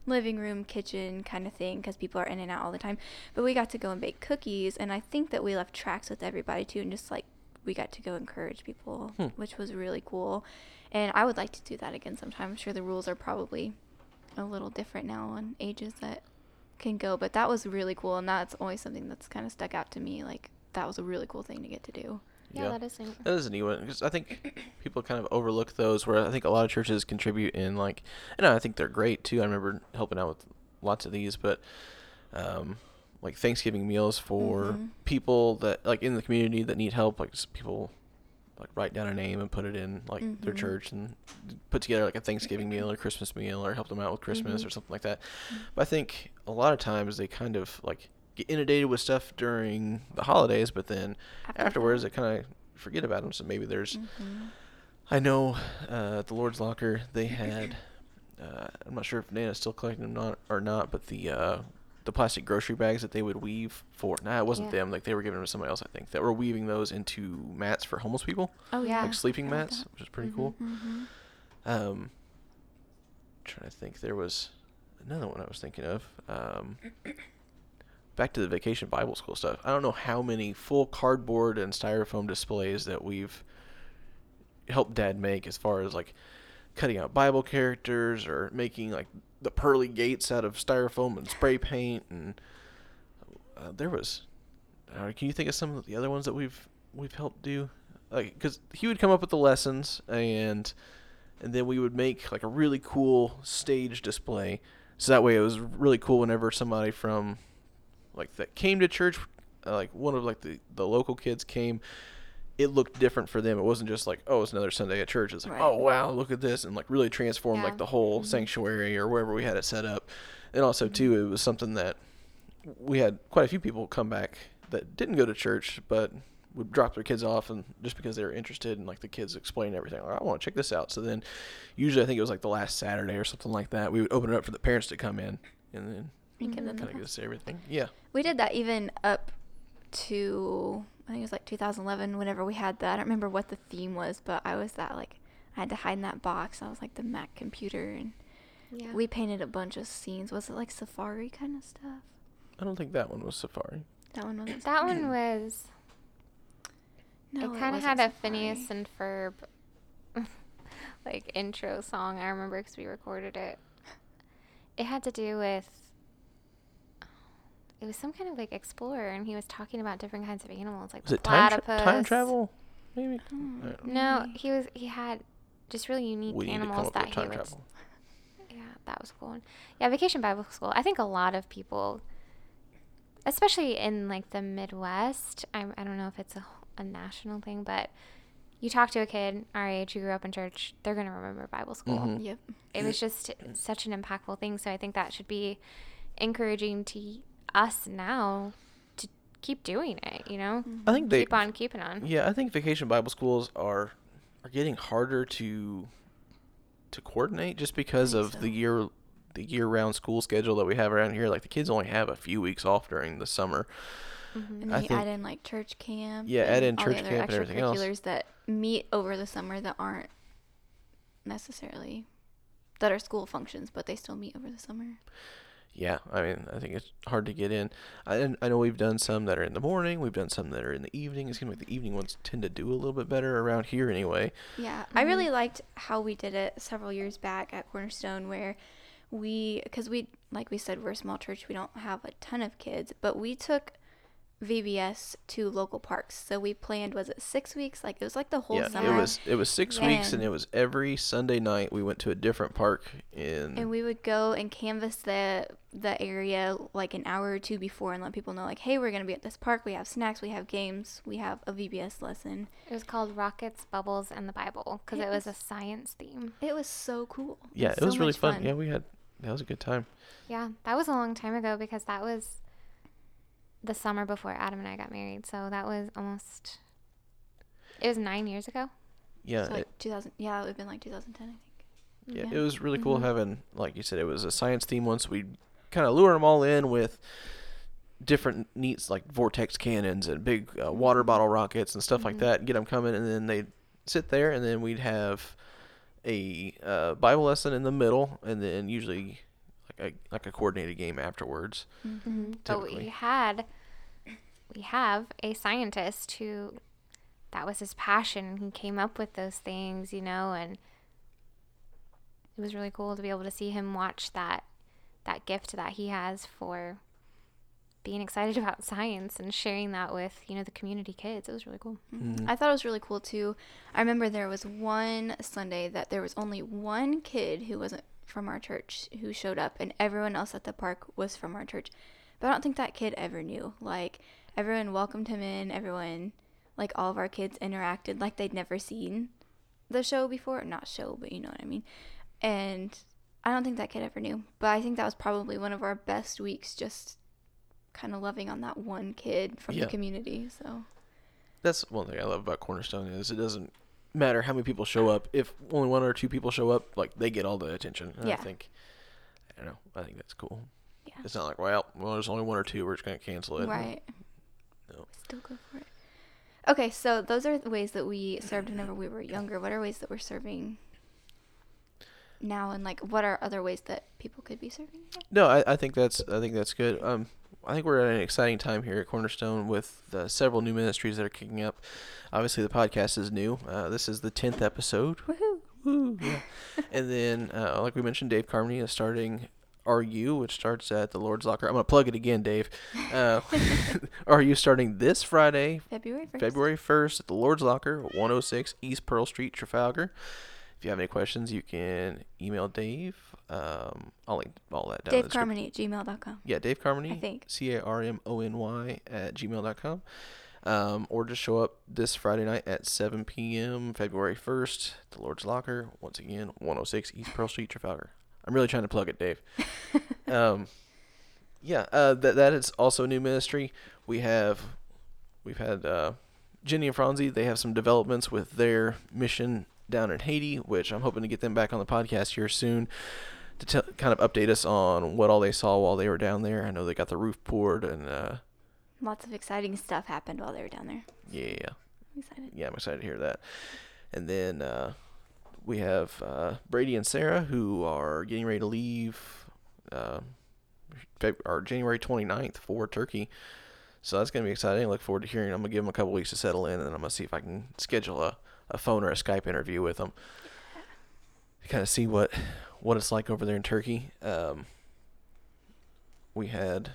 living room kitchen kind of thing because people are in and out all the time. But we got to go and bake cookies and i think that we left tracks with everybody too and just like we got to go encourage people Hmm. which was really cool. And i would like to do that again sometime. I'm sure the rules are probably a little different now on ages that can go but that was really cool and that's always something that's kind of stuck out to me like that was a really cool thing to get to do Yeah, that is neat. That is a neat one because I think people kind of overlook those. Where I think a lot of churches contribute in like, and I think they're great too. I remember helping out with lots of these, but um, like Thanksgiving meals for Mhm. people that like in the community that need help. Like people like write down a name and put it in like their Mhm. church and put together like a Thanksgiving meal or Christmas meal or help them out with Christmas Mhm. or something like that. But I think a lot of times they kind of like get inundated with stuff during the holidays, but then After afterwards they kind of forget about them. So maybe there's, Mhm. I know uh, at the Lord's Locker they had, uh, I'm not sure if Nana's still collecting them not or not, but the uh, the plastic grocery bags that they would weave for. Nah, it wasn't Yeah. them. Like they were giving them to somebody else, I think, that were weaving those into mats for homeless people, Oh Yeah. like sleeping I like mats, which is pretty Mhm. cool. Mhm. Um, trying to think, there was another one I was thinking of. Um, back to the vacation Bible school stuff. I don't know how many full cardboard and styrofoam displays that we've helped Dad make, as far as like cutting out Bible characters or making like the pearly gates out of styrofoam and spray paint, and uh, there was. Uh, can you think of some of the other ones that we've we've helped do? Like, because he would come up with the lessons and and then we would make like a really cool stage display so that way it was really cool whenever somebody from like that came to church uh, like one of like the the local kids came it looked different for them it wasn't just like oh it's another sunday at church it's like Right. oh wow look at this and like really transformed Yeah. like the whole Mhm. sanctuary or wherever we had it set up and also too it was something that we had quite a few people come back that didn't go to church but would drop their kids off and just because they were interested and like the kids explain everything like, i want to check this out so then usually i think it was like the last saturday or something like that we would open it up for the parents to come in and then You give Mhm. them kind of get to see everything yeah We did that even up to I think it was like 2011. Whenever we had that, I don't remember what the theme was, but I was that like I had to hide in that box. I was like the Mac computer, and Yeah. we painted a bunch of scenes. Was it like safari kind of stuff? i don't think that one was safari That one wasn't. that one was. No, it kind of had a safari. Phineas and Ferb like intro song. I remember because we recorded it. It had to do with. It was some kind of like explorer, and he was talking about different kinds of animals, like was the it time, tra- time travel maybe Hmm, No, he was. He had just really unique we need to come animals up that with he time would. travel Yeah, that was cool. Yeah, Vacation Bible School. I think a lot of people, especially in like the Midwest, I, I don't know if it's a, a national thing, but you talk to a kid our age who grew up in church, they're going to remember Bible school. Mhm. Yep. It was just such an impactful thing. So I think that should be encouraging to. Y- us now to keep doing it. You know, I think they keep on keeping on. Yeah, I think vacation Bible schools are are getting harder to to coordinate just because of so. the year the year round school schedule that we have around here. Like the kids only have a few weeks off during the summer. Mhm. And I then you think- add in like church camp. Yeah, add in church other camp and everything else. that meet over the summer that aren't necessarily that are school functions, but they still meet over the summer. Yeah, I mean, I think it's hard to get in. I I know we've done some that are in the morning. We've done some that are in the evening. It's It seems like the evening ones tend to do a little bit better around here anyway. Yeah, I mm-hmm. really liked how we did it several years back at Cornerstone, where we, because we, like we said, we're a small church, we don't have a ton of kids, but we took VBS to local parks. So we planned, was it six weeks? Like it was like the whole yeah, summer. it was it was six weeks, and And- it was every Sunday night we went to a different park in. and we would go and canvass the the area like an hour or two before and let people know like hey we're going to be at this park we have snacks we have games we have a vbs lesson It was called Rockets, Bubbles, and the Bible because it was a science theme. it was so cool yeah, it so was really much fun. Yeah, we had that was a good time. Yeah, that was a long time ago because that was the summer before Adam and I got married. So that was almost. It was nine years ago. Yeah, so it- like 2000 yeah it would have been like 2010 i think Yeah, Yeah. it was really cool Mhm. having, like you said, it was a science theme once. We kind of lure them all in with different neats like vortex cannons and big uh, water bottle rockets and stuff like Mhm. that. Get them coming, and then they'd sit there, and then we'd have a uh, Bible lesson in the middle, and then usually like a like a coordinated game afterwards. mm-hmm. But we had, we have a scientist who, that was his passion. and He came up with those things, you know, and it was really cool to be able to see him watch that, that gift that he has for being excited about science and sharing that with you know the community kids. It was really cool. Mhm. I thought it was really cool too. I remember there was one Sunday that there was only one kid who wasn't from our church who showed up, and everyone else at the park was from our church. But I don't think that kid ever knew. Like, everyone welcomed him in, everyone, like, all of our kids interacted like they'd never seen the show before. Not show, but you know what I mean. And I don't think that kid ever knew. But I think that was probably one of our best weeks, just kind of loving on that one kid from Yeah. the community. So. That's one thing I love about Cornerstone is it doesn't matter how many people show up. If only one or two people show up, like they get all the attention. And I think, I don't know. I think that's cool. Yeah. It's not like, well, well, there's only one or two. We're just gonna cancel it. Right. No. Still go for it. Okay, so those are the ways that we served whenever we were younger. What are ways that we're serving now, and like what are other ways that people could be serving? now? No, I, I think that's I think that's good. Um, I think we're at an exciting time here at Cornerstone with uh, several new ministries that are kicking up. Obviously, the podcast is new. Uh, this is the tenth episode. Woohoo! Woo, yeah. and then, uh, like we mentioned, Dave Carmody is starting RU, which starts at the Lord's Locker. I'm gonna plug it again, Dave. Uh, RU starting this Friday, February first. February 1st at the Lord's Locker, 106 East Pearl Street, Trafalgar. If you have any questions, you can email Dave. Um, I'll link all that down Dave. Carmody at gmail.com. Yeah, Dave Carmody. I think. C A R M O N Y at gmail.com. Um, or just show up this Friday night at 7 p.m., February 1st, the Lord's Locker. Once again, 106 East Pearl Street, Trafalgar. I'm really trying to plug it, Dave. um, yeah, uh, that that is also a new ministry. We have, we've had uh, Jenny and Franzi. They have some developments with their mission down in Haiti, which I'm hoping to get them back on the podcast here soon to tell, kind of update us on what all they saw while they were down there. I know they got the roof poured, and uh, Lots of exciting stuff happened while they were down there. yeah, I'm excited. yeah, I'm excited to hear that. And then uh, we have uh, Brady and Sarah who are getting ready to leave uh, Feb- or January 29th for Turkey. So that's going to be exciting. I look forward to hearing. I'm going to give them a couple weeks to settle in, and then I'm going to see if I can schedule a, a phone or a Skype interview with them to kind of see what what it's like over there in Turkey. Um, we had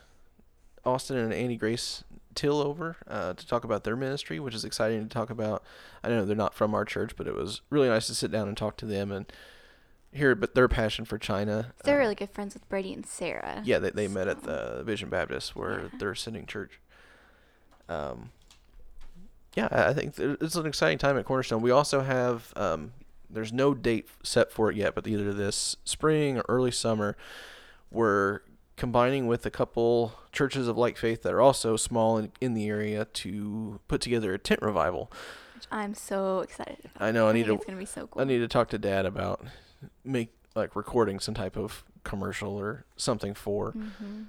Austin and Andy Grace Till over uh, to talk about their ministry, which is exciting to talk about. I know they're not from our church, but it was really nice to sit down and talk to them and hear about their passion for China. They're Uh, really good friends with Brady and Sarah. yeah, they, they met at the Vision Baptist where Yeah. they're sitting church. Um, yeah, I I think it's an exciting time at Cornerstone. We also have um, there's no date set for it yet, but either this spring or early summer, we're combining with a couple churches of like faith that are also small in, in the area to put together a tent revival. Which I'm so excited about. I know I need think to It's gonna be so cool. I need to talk to Dad about make like recording some type of commercial or something for hmm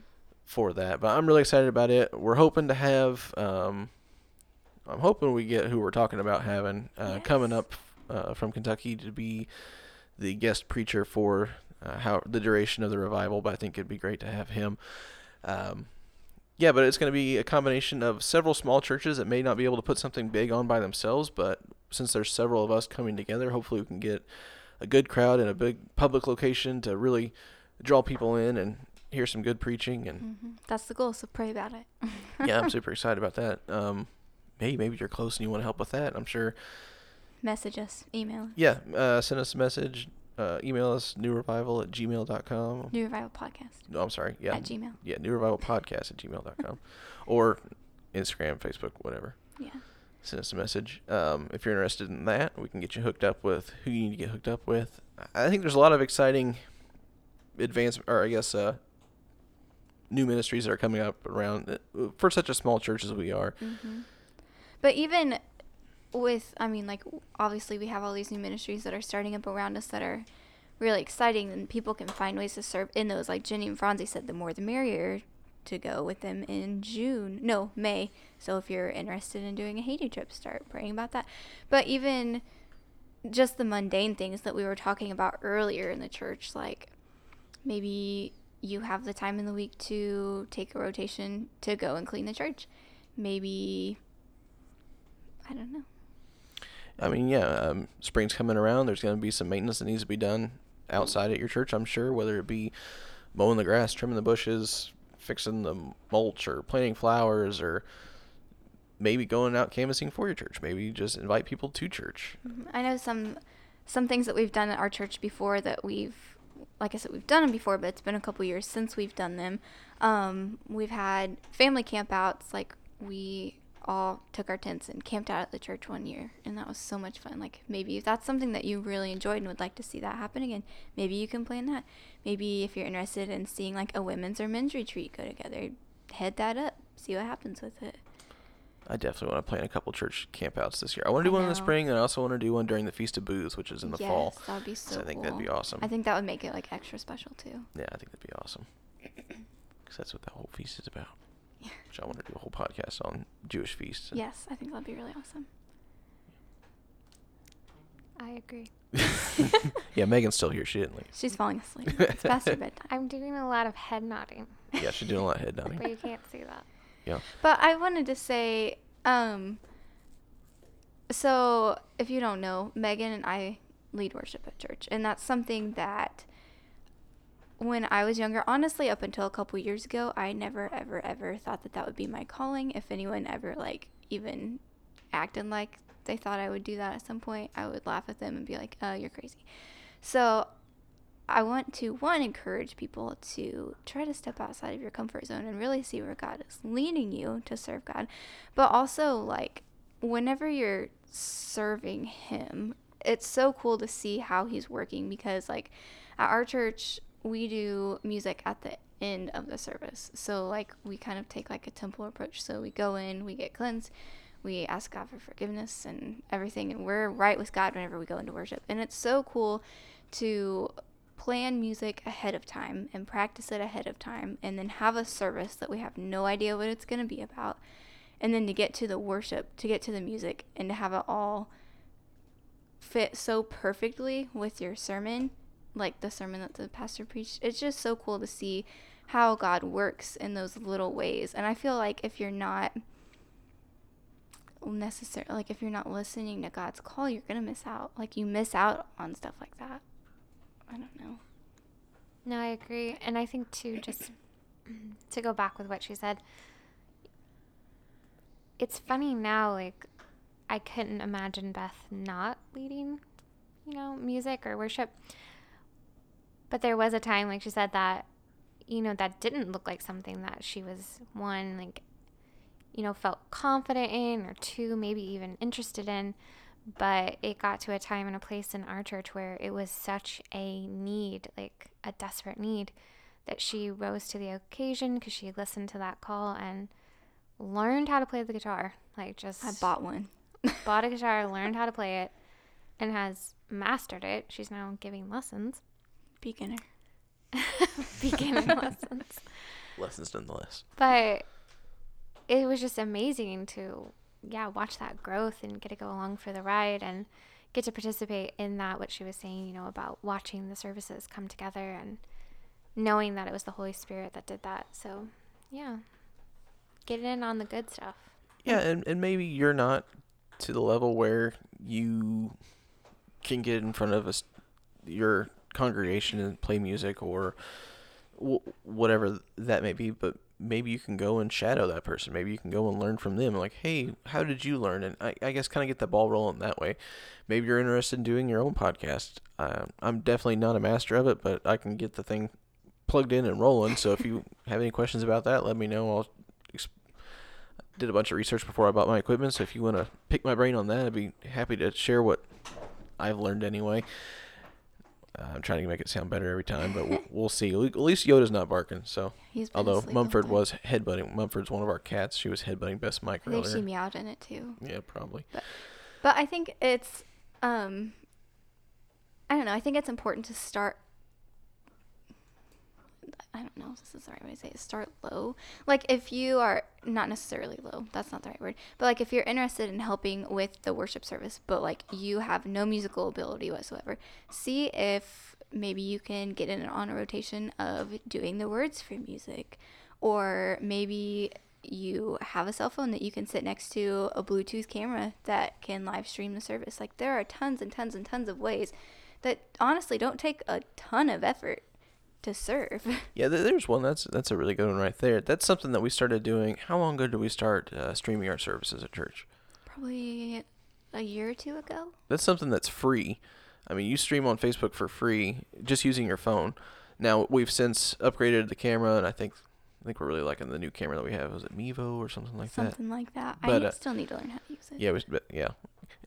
for that. But I'm really excited about it. We're hoping to have um, I'm hoping we get who we're talking about having uh, coming up uh, from Kentucky to be the guest preacher for uh, how the duration of the revival. But I think it'd be great to have him. Um, yeah, but it's going to be a combination of several small churches that may not be able to put something big on by themselves, but since there's several of us coming together, hopefully we can get a good crowd in a big public location to really draw people in and hear some good preaching and hmm That's the goal. So pray about it. yeah, I'm super excited about that. Um, hey, maybe you're close and you want to help with that. I'm sure. Message us, email us. Yeah, uh, send us a message. Uh, email us newrevival at gmail.com. New Revival Podcast No, I'm sorry. Yeah, at Gmail. yeah, new revival podcast at gmail.com, or Instagram, Facebook, whatever. Yeah. Send us a message. Um, if you're interested in that, we can get you hooked up with who you need to get hooked up with. I think there's a lot of exciting advanced, or I guess, uh, new ministries that are coming up around uh, for such a small church as we are. hmm But even with, I mean, like, obviously we have all these new ministries that are starting up around us that are really exciting, and people can find ways to serve in those. Like Jenny and Franzi said, the more the merrier to go with them in June. No, May. So if you're interested in doing a Haiti trip, start praying about that. But even just the mundane things that we were talking about earlier in the church, like maybe you have the time in the week to take a rotation to go and clean the church. Maybe I don't know. I mean, yeah, um, spring's coming around. There's going to be some maintenance that needs to be done outside at your church, I'm sure, whether it be mowing the grass, trimming the bushes, fixing the mulch, or planting flowers, or maybe going out canvassing for your church. Maybe just invite people to church. Mhm. I know some some things that we've done at our church before that we've like I said we've done them before, but it's been a couple years since we've done them. Um, we've had family campouts like we all took our tents and camped out at the church one year and that was so much fun like maybe if that's something that you really enjoyed and would like to see that happen again maybe you can plan that maybe if you're interested in seeing like a women's or men's retreat go together head that up see what happens with it I definitely want to plan a couple church campouts this year. I want to I do one in the spring, and I also want to do one during the Feast of Booths, which is in the yes, fall. that would be so, So I think that'd be awesome. i think that would make it like extra special too Yeah, I think that'd be awesome. Because that's what the whole feast is about. Which I want to do a whole podcast on Jewish feasts. and- yes i think that'd be really awesome I agree. yeah, Megan's still here. She didn't leave. She's falling asleep. It's past her bedtime. I'm doing a lot of head nodding, Yeah, she's doing a lot of head nodding. but you can't see that. Yeah. But I wanted to say, um, so if you don't know, Megan and I lead worship at church, and that's something that when I was younger, honestly, up until a couple years ago, I never, ever, ever thought that that would be my calling. If anyone ever like even acted like they thought I would do that at some point, I would laugh at them and be like, "Uh, you're crazy." So I want to one encourage people to try to step outside of your comfort zone and really see where God is leading you to serve God. But also like whenever you're serving him, it's so cool to see how he's working because like at our church we do music at the end of the service. So like we kind of take like a temple approach. So we go in, we get cleansed, we ask God for forgiveness and everything and we're right with God whenever we go into worship. And it's so cool to plan music ahead of time and practice it ahead of time and then have a service that we have no idea what it's going to be about and then to get to the worship to get to the music and to have it all fit so perfectly with your sermon like the sermon that the pastor preached it's just so cool to see how god works in those little ways and i feel like if you're not necessarily like if you're not listening to god's call you're gonna miss out like you miss out on stuff like that i don't know No, I agree. And I think, too, just to go back with what she said, it's funny now, like, I couldn't imagine Beth not leading, you know, music or worship. But there was a time, like she said, that, you know, that didn't look like something that she was, one, like, you know, felt confident in, or two, maybe even interested in. But it got to a time and a place in our church where it was such a need, like a desperate need, that she rose to the occasion because she listened to that call and learned how to play the guitar. Like just I bought one. bought a guitar, learned how to play it, and has mastered it. She's now giving lessons, Beginner. Beginner lessons. Lessons nonetheless. But it was just amazing to, yeah, watch that growth and get to go along for the ride and get to participate in that. What she was saying, you know, about watching the services come together and knowing that it was the Holy Spirit that did that. So, yeah, get in on the good stuff. Yeah, and, and maybe you're not to the level where you can get in front of us, your congregation and play music or w- whatever that may be, but maybe you can go and shadow that person. Maybe you can go and learn from them. Like, hey, how did you learn? And I, I guess kind of get the ball rolling that way. Maybe you're interested in doing your own podcast. Uh, I'm definitely not a master of it, but I can get the thing plugged in and rolling. So if you have any questions about that, let me know. I'll ex- did a bunch of research before I bought my equipment. So if you want to pick my brain on that, I'd be happy to share what I've learned anyway. Uh, I'm trying to make it sound better every time, but we'll, we'll see. At least Yoda's not barking. So although Mumford was headbutting, Mumford's one of our cats. She was headbutting Best Mike I think she earlier. meowed in it too. Yeah, probably. But I think it's um I don't know, I think it's important to start I don't know if this is the right way to say it. Start low. Like if you are not necessarily low, that's not the right word. But like if you're interested in helping with the worship service, but like you have no musical ability whatsoever, see if maybe you can get in on a rotation of doing the words for music. Or maybe you have a cell phone that you can sit next to a Bluetooth camera that can live stream the service. Like there are tons and tons and tons of ways that honestly don't take a ton of effort to serve. Yeah, there's one. That's that's a really good one right there. That's something that we started doing. How long ago did we start uh, streaming our services at church? Probably a year or two ago. That's something that's free. I mean, you stream on Facebook for free just using your phone. Now we've since upgraded the camera, and I think I think we're really liking the new camera that we have. Was it Mevo or something like that? Something like that. But, I uh, still need to learn how to use it. Yeah, we, but yeah.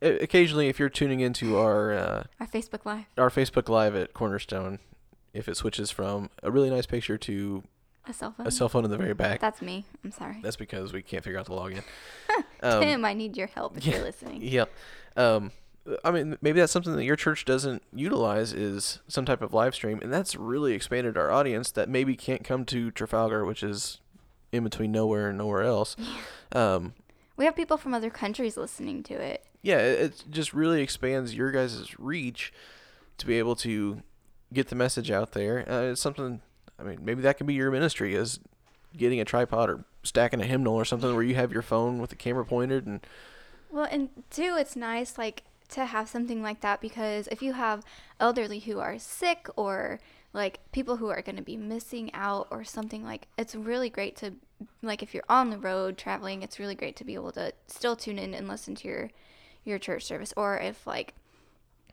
Occasionally, if you're tuning into our uh, Our Facebook Live. our Facebook Live at Cornerstone, if it switches from a really nice picture to A cell phone. a cell phone in the very back, That's me. I'm sorry. that's because we can't figure out the login. Um, Tim, I need your help if yeah. you're listening. Yep. Um, I mean, maybe that's something that your church doesn't utilize is some type of live stream, and that's really expanded our audience that maybe can't come to Trafalgar, which is in between nowhere and nowhere else. Um, We have people from other countries listening to it. yeah, it, it just really expands your guys' reach to be able to get the message out there. Uh, it's something. I mean, maybe that can be your ministry is getting a tripod or stacking a hymnal or something where you have your phone with the camera pointed and Well, and two, it's nice like to have something like that because if you have elderly who are sick or like people who are going to be missing out or something like it's really great to like if you're on the road traveling, it's really great to be able to still tune in and listen to your your church service or if like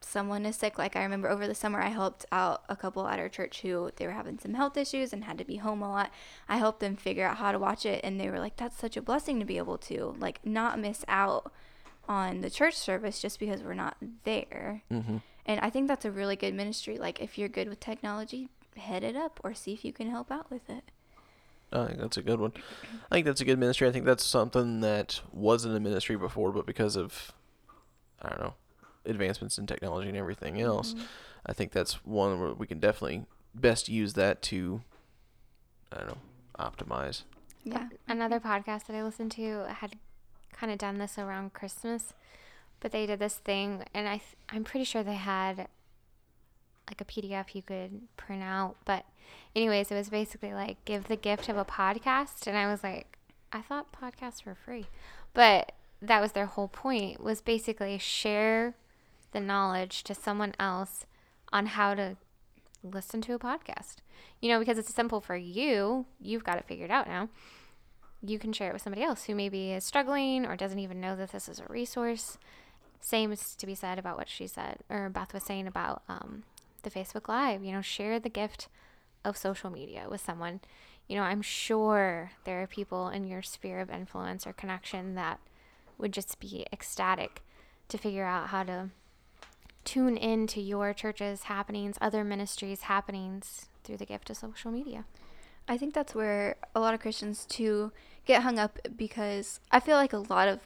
someone is sick like i remember over the summer i helped out a couple at our church who they were having some health issues and had to be home a lot i helped them figure out how to watch it and they were like that's such a blessing to be able to like not miss out on the church service just because we're not there mm-hmm. and i think that's a really good ministry like if you're good with technology head it up or see if you can help out with it I think that's a good one. I think that's a good ministry. I think that's something that wasn't a ministry before, but because of, I don't know, advancements in technology and everything else, Mhm. I think that's one where we can definitely best use that to, I don't know, optimize. yeah Another podcast that I listened to had kind of done this around Christmas, but they did this thing, and I th- I'm pretty sure they had like a PDF you could print out. But, anyways, it was basically like give the gift of a podcast, and I was like, I thought podcasts were free, but that was their whole point was basically share the knowledge to someone else on how to listen to a podcast. You know, because it's simple for you, you've got it figured out now you can share it with somebody else who maybe is struggling or doesn't even know that this is a resource. Same is to be said about what she said, or Beth was saying about um, the Facebook Live. You know, share the gift of social media with someone. You know, I'm sure there are people in your sphere of influence or connection that would just be ecstatic to figure out how to tune in to your church's happenings, other ministries' happenings through the gift of social media. I think that's where a lot of Christians too get hung up because I feel like a lot of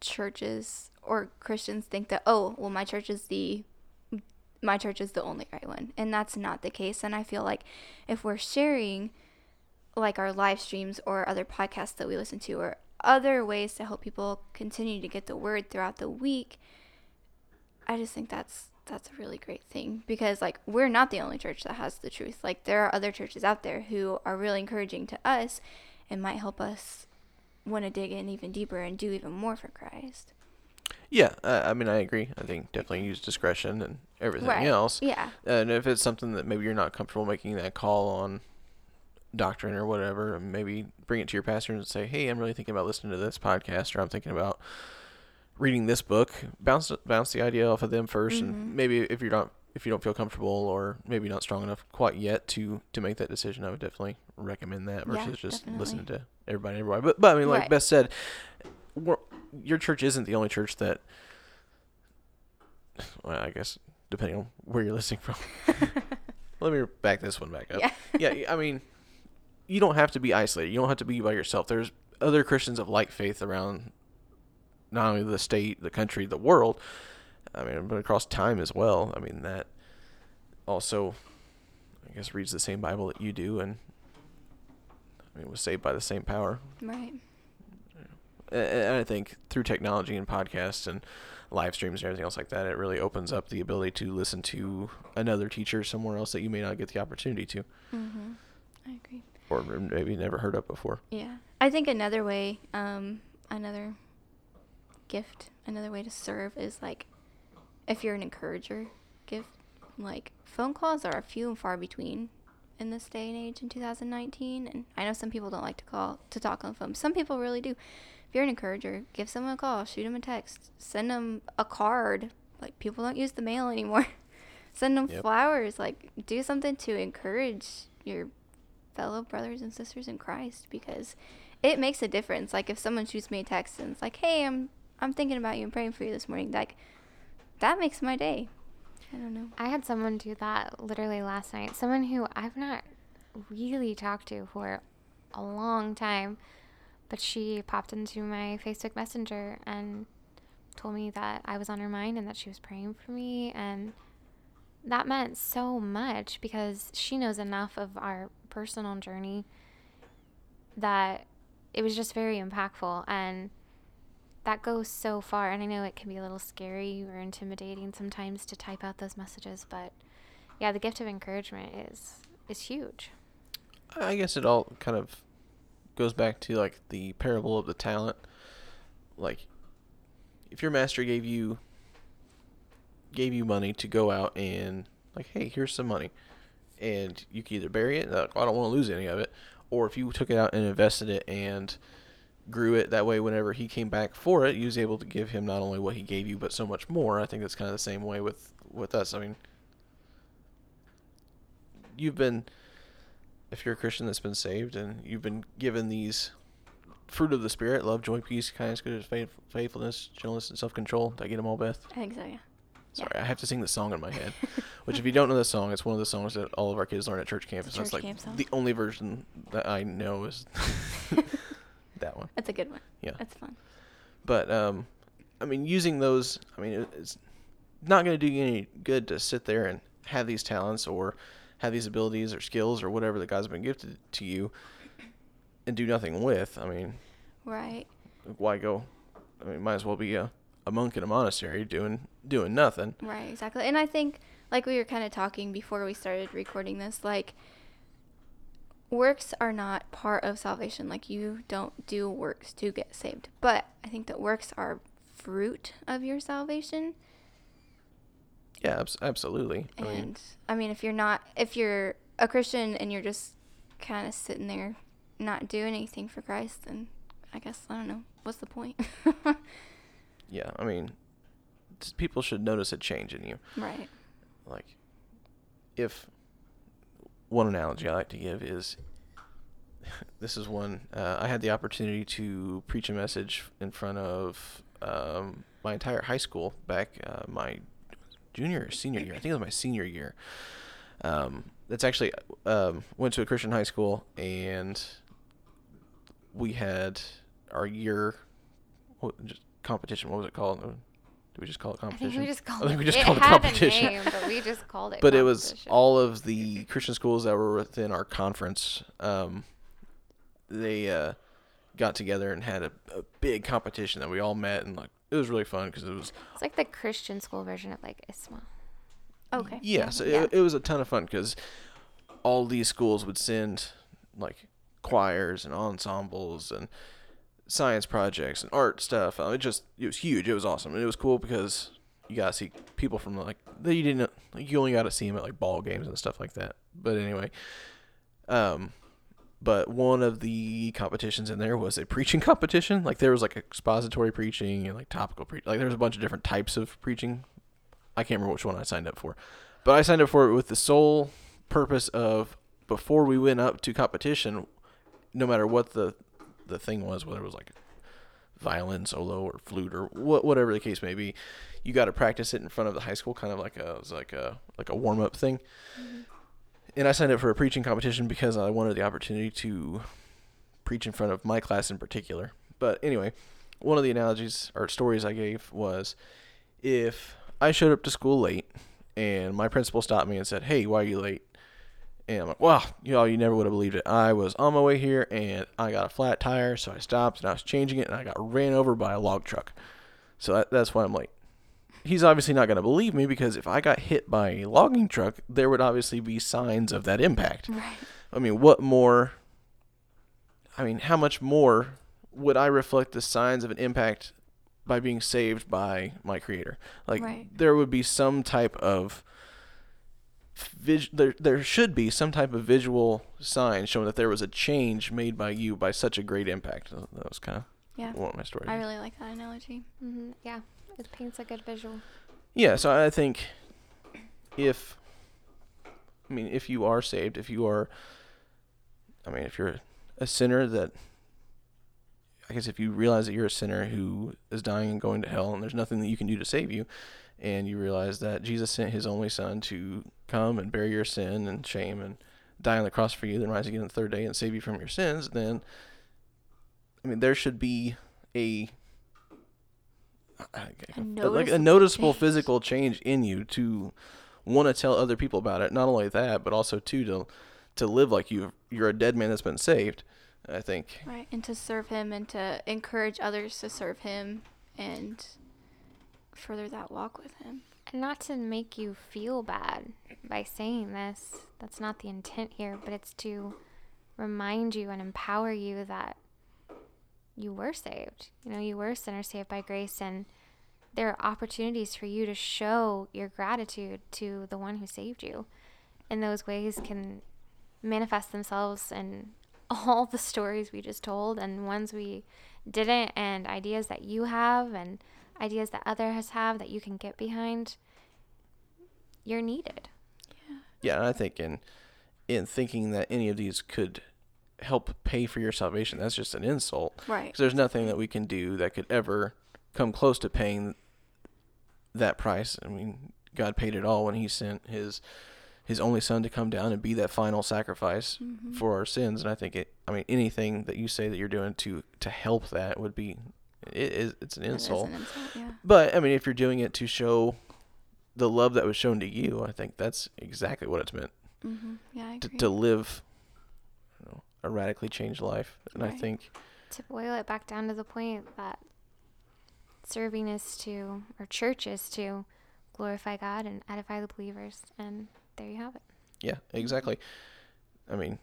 churches or Christians think that oh, well my church is the my church is the only right one. And that's not the case. And I feel like if we're sharing like our live streams or other podcasts that we listen to or other ways to help people continue to get the word throughout the week, I just think that's that's a really great thing because like we're not the only church that has the truth. Like there are other churches out there who are really encouraging to us and might help us want to dig in even deeper and do even more for Christ. Yeah, uh, I mean, I agree. I think definitely use discretion and everything Right. else. Yeah. And if it's something that maybe you're not comfortable making that call on doctrine or whatever, maybe bring it to your pastor and say, "Hey, I'm really thinking about listening to this podcast, or I'm thinking about reading this book." Bounce bounce the idea off of them 1st Mhm. and maybe if you're not if you don't feel comfortable or maybe not strong enough quite yet to to make that decision, I would definitely recommend that Yeah, versus just definitely. listening to everybody and everybody. But but I mean, like Right. Beth said, your church isn't the only church that. Well, I guess depending on where you're listening from. Let me back this one back up. Yeah. yeah, I mean, you don't have to be isolated. You don't have to be by yourself. There's other Christians of like faith around not only the state, the country, the world. I mean, but across time as well. I mean, that also, I guess, reads the same Bible that you do, and I mean, was saved by the same power. Right. And I think through technology and podcasts and live streams and everything else like that, it really opens up the ability to listen to another teacher somewhere else that you may not get the opportunity to, Mm-hmm. I agree. or maybe never heard of before. Yeah. I think another way, um, another gift, another way to serve is like if you're an encourager, give like phone calls are a few and far between in this day and age in 2019 and I know some people don't like to call to talk on the phone. Some people really do. If you're an encourager, give someone a call, shoot them a text, send them a card. Like people don't use the mail anymore. send them Yep. flowers, like do something to encourage your fellow brothers and sisters in Christ because it makes a difference. Like if someone shoots me a text and it's like, "Hey, I'm I'm thinking about you and praying for you this morning," like that makes my day. I don't know. I had someone do that literally last night. Someone who I've not really talked to for a long time, but she popped into my Facebook Messenger and told me that I was on her mind and that she was praying for me. And that meant so much because she knows enough of our personal journey that it was just very impactful. And that goes so far and i know it can be a little scary or intimidating sometimes to type out those messages but yeah the gift of encouragement is is huge I guess it all kind of goes back to like the parable of the talent. Like, if your master gave you gave you money to go out and like, hey, here's some money, and you can either bury it, like, oh, I don't want to lose any of it, or if you took it out and invested it and grew it that way whenever he came back for it you was able to give him not only what he gave you but so much more i think that's kind of the same way with with us i mean you've been if you're a Christian that's been saved and you've been given these fruit of the Spirit love, joy, peace, kindness, goodness, faith, faithfulness, gentleness, and self control. Did I get them all, Beth? I think so, yeah. Sorry, I have to sing the song in my head. Which, if you don't know the song, it's one of the songs that all of our kids learn at church campus. church That's like camp song. the only version that I know is that one. That's a good one. Yeah. That's fun. But um, I mean, using those, I mean, it's not going to do you any good to sit there and have these talents or have these abilities or skills or whatever that God's been gifted to you and do nothing with. I mean, Right. why go? I mean, might as well be a, a monk in a monastery doing doing nothing. Right, exactly. And I think, like we were kind of talking before we started recording this, like, works are not part of salvation. Like, you don't do works to get saved. But I think that works are fruit of your salvation. Yeah, abs- absolutely. I mean, And I mean, if you're not, if you're a Christian and you're just kind of sitting there not doing anything for Christ, then I guess, I don't know, what's the point? yeah, I mean, people should notice a change in you. right. like if one analogy I like to give is this is one uh, I had the opportunity to preach a message in front of um, my entire high school back uh, my junior or senior year I think it was my senior year um, that's actually um, went to a Christian high school, and we had our year what, competition. What was it called? Did we just call it competition? I think we just called I think it. we just it called it had competition. a name, but we just called it. but it was all of the Christian schools that were within our conference. Um, they uh, got together and had a, a big competition that we all met, and like it was really fun because it was It's like the Christian school version of like ISMA. Okay. yeah, so Yeah. It, it was a ton of fun because all these schools would send like choirs and ensembles and science projects and art stuff. Uh, It just it was huge. It was awesome, and it was cool because you got to see people from like that you didn't like, you only got to see them at like ball games and stuff like that. But anyway, um, but one of the competitions in there was a preaching competition. Like there was like expository preaching and like topical preaching. Like there was a bunch of different types of preaching. I can't remember which one I signed up for, but I signed up for it with the sole purpose of before we went up to competition, no matter what the the thing was, whether it was like violin solo or flute or what, whatever the case may be, you got to practice it in front of the high school, kind of like a it was like a like a warm up thing. Mm-hmm. And I signed up for a preaching competition because I wanted the opportunity to preach in front of my class in particular. But anyway, one of the analogies or stories I gave was if I showed up to school late and my principal stopped me and said, "Hey, why are you late?" And I'm like, "Wow, you know, you never would have believed it. I was on my way here and I got a flat tire, so I stopped and I was changing it and I got ran over by a log truck. So that, that's why I'm late." He's obviously not going to believe me because if I got hit by a logging truck, there would obviously be signs of that impact. Right. I mean, what more? I mean, how much more would I reflect the signs of an impact by being saved by my creator? Like, Right. there would be some type of vis- there there should be some type of visual sign showing that there was a change made by you by such a great impact. That was kind of Yeah. what my story. I is. really like that analogy. hmm Yeah, it paints a good visual. Yeah, so I think if I mean if you are saved, if you are I mean if you're a sinner that I guess if you realize that you're a sinner who is dying and going to hell and there's nothing that you can do to save you and you realize that Jesus sent his only son to come and bear your sin and shame and die on the cross for you then rise again on the third day and save you from your sins, then I mean there should be a A like a noticeable noticeable change. physical change in you to want to tell other people about it. Not only that, but also too to to live like you you're a dead man that's been saved. I think. Right. And to serve him and to encourage others to serve him and further that walk with him. And not to make you feel bad by saying this, that's not the intent here, but it's to remind you and empower you that you were saved. You know, you were sinner saved by grace, and there are opportunities for you to show your gratitude to the one who saved you. And those ways can manifest themselves in all the stories we just told and ones we didn't, and ideas that you have, and ideas that others have that you can get behind. You're needed. Yeah, Yeah, and I think in in thinking that any of these could help pay for your salvation, that's just an insult. Right. Because there's nothing that we can do that could ever come close to paying that price. I mean, God paid it all when He sent His His only Son to come down and be that final sacrifice Mm-hmm. for our sins. And I think it. I mean, anything that you say that you're doing to to help that would be it is it's an insult. an insult, yeah. But I mean, if you're doing it to show the love that was shown to you, I think that's exactly what it's meant Mm-hmm. Yeah, I to, agree. to live you know, a radically changed life. And I think To boil it back down to the point that serving is to, or church is to, glorify God and edify the believers. And there you have it. Yeah, exactly. I mean,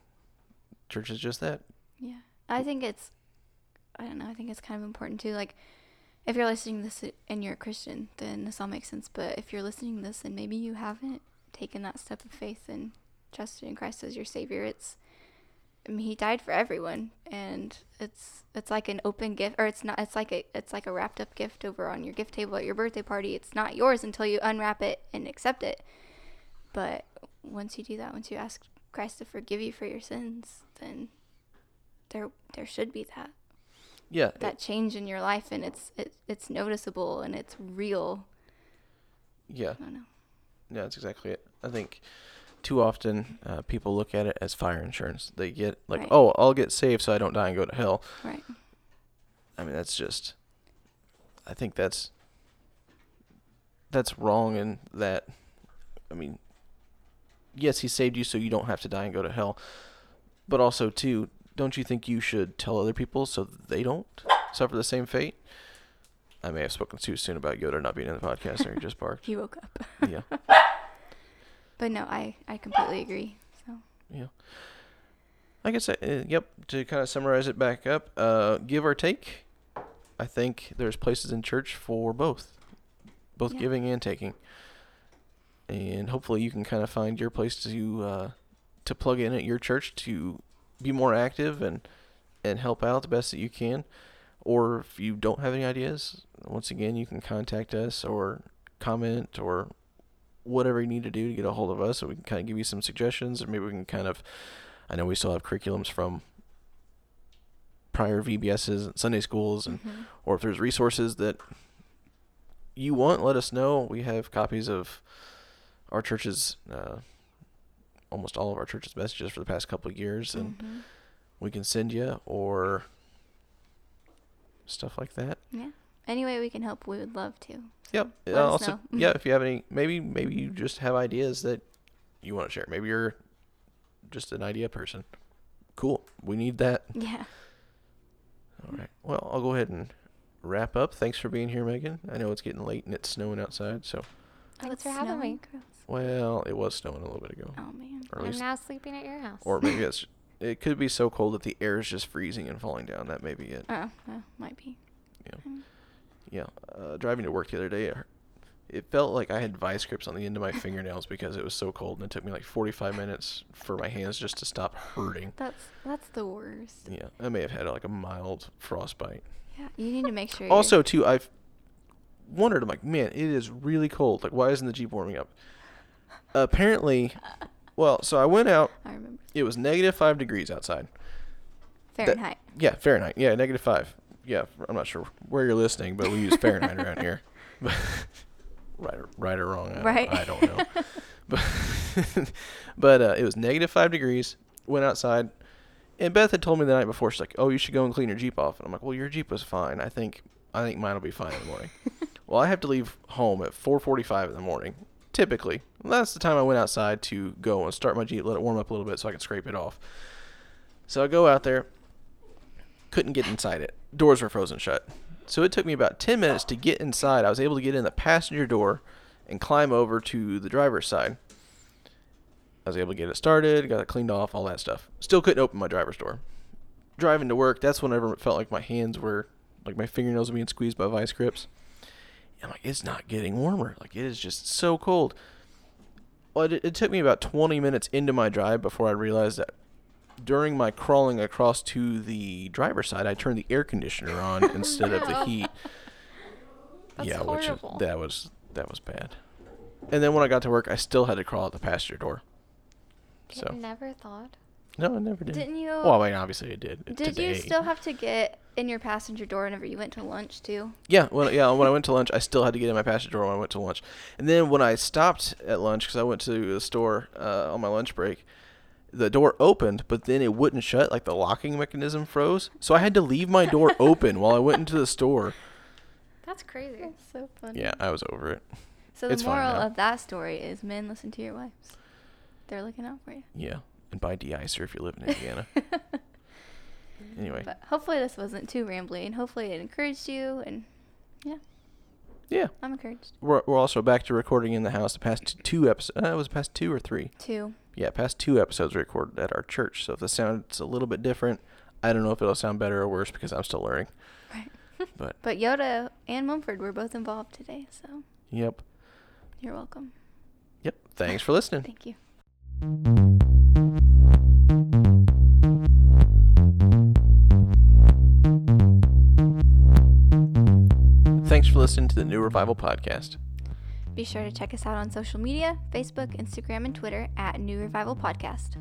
church is just that. Yeah. I think it's, I don't know, I think it's kind of important too. Like, if you're listening to this and you're a Christian, then this all makes sense. But if you're listening this and maybe you haven't taken that step of faith and trusted in Christ as your Savior, it's, I mean, He died for everyone, and it's it's like an open gift, or it's not. It's like a it's like a wrapped up gift over on your gift table at your birthday party. It's not yours until you unwrap it and accept it. But once you do that, once you ask Christ to forgive you for your sins, then there there should be that Yeah, that change in your life and it's it, it's noticeable and it's real yeah, i don't know yeah. That's exactly it. I think too often uh, people look at it as fire insurance. They get like, Right. oh, I'll get saved so I don't die and go to hell. Right. I mean, that's just. I think that's. That's wrong in that. I mean. Yes, he saved you so you don't have to die and go to hell, but also too, don't you think you should tell other people so they don't suffer the same fate? I may have spoken too soon about Yoda not being in the podcast, or he just barked. He woke up. Yeah. But no, I I completely agree. So Yeah. I guess, uh, yep, to kind of summarize it back up, uh, give or take, I think there's places in church for both, both Yeah. giving and taking. And hopefully you can kind of find your place to uh, to plug in at your church to be more active and and help out the best that you can. Or if you don't have any ideas, once again, you can contact us or comment or whatever you need to do to get a hold of us so we can kind of give you some suggestions or maybe we can kind of I know we still have curriculums from prior VBSs and Sunday schools and mhm. or if there's resources that you want, let us know. We have copies of our church's uh, almost all of our church's messages for the past couple of years and Mhm. we can send you or stuff like that. yeah. Any way we can help, we would love to. Yep. Let Uh, us also, know. yeah, if you have any, maybe maybe you just have ideas that you want to share. Maybe you're just an idea person. Cool. We need that. Yeah. All right. Well, I'll go ahead and wrap up. Thanks for being here, Megan. I know it's getting late and it's snowing outside. So, Thanks it's for having me. snowing? Well, it was snowing a little bit ago, Oh man. or I'm now sleeping at your house. or maybe it's. It could be so cold that the air is just freezing and falling down. That may be it. Oh, well, might be. Yeah. Mm. Yeah. Uh, driving to work the other day, it, it felt like I had vice grips on the end of my fingernails because it was so cold, and it took me like 45 minutes for my hands just to stop hurting. That's that's the worst. Yeah, I may have had like a mild frostbite. Yeah. You need to make sure. Also, too, I've wondered. I'm like, man, it is really cold. Like, why isn't the Jeep warming up? Apparently, well, so I went out. I remember It was negative five degrees outside. Fahrenheit. Yeah, Fahrenheit. Yeah, negative five. Yeah, I'm not sure where you're listening, but we use Fahrenheit around here. Right, or- right or wrong, I, Right. I don't know. But but uh, it was negative five degrees. Went outside, and Beth had told me the night before. She's like, "Oh, you should go and clean your Jeep off." And I'm like, "Well, your Jeep was fine. I think I think mine will be fine in the morning." well, I have to leave home at 4:45 in the morning. Typically, that's the time I went outside to go and start my Jeep, let it warm up a little bit so I can scrape it off. So I go out there, couldn't get inside it. Doors were frozen shut. So it took me about 10 minutes to get inside. I was able to get in the passenger door and climb over to the driver's side. I was able to get it started, got it cleaned off, all that stuff. Still couldn't open my driver's door. Driving to work, that's whenever it felt like my hands were, like my fingernails were being squeezed by vice grips. I'm like, it's not getting warmer. Like, it is just so cold. Well, it, it took me about 20 minutes into my drive before I realized that during my crawling across to the driver's side, I turned the air conditioner on instead of the heat. That's yeah, which is, that was that was bad. And then when I got to work, I still had to crawl out the passenger door. So never thought. No, I never did. Didn't you? Well, I mean, obviously I did. did today. you still have to get in your passenger door whenever you went to lunch too? Yeah, well, yeah. When I went to lunch, I still had to get in my passenger door when I went to lunch. And then when I stopped at lunch, because I went to the store uh, on my lunch break, the door opened, but then it wouldn't shut. Like the locking mechanism froze, so I had to leave my door open while I went into the store. That's crazy. That's so funny. Yeah, I was over it. So the it's moral of that story is men listen to your wives. They're looking out for you. Yeah, and buy de-icer if you live in Indiana. anyway, But hopefully this wasn't too rambly, and hopefully it encouraged you. And yeah, yeah, I'm encouraged we're we're also back to recording in the house. The past two episodes, uh, it was past two or three. Two. Yeah, past two episodes were recorded at our church. So if the sound's a little bit different, I don't know if it'll sound better or worse because I'm still learning. Right. But But Yoda and Mumford were both involved today, so yep, you're welcome. yep. Thanks for listening. Thank you. Thanks for listening to the New Revival Podcast. Be sure to check us out on social media Facebook, Instagram, and Twitter at New Revival Podcast.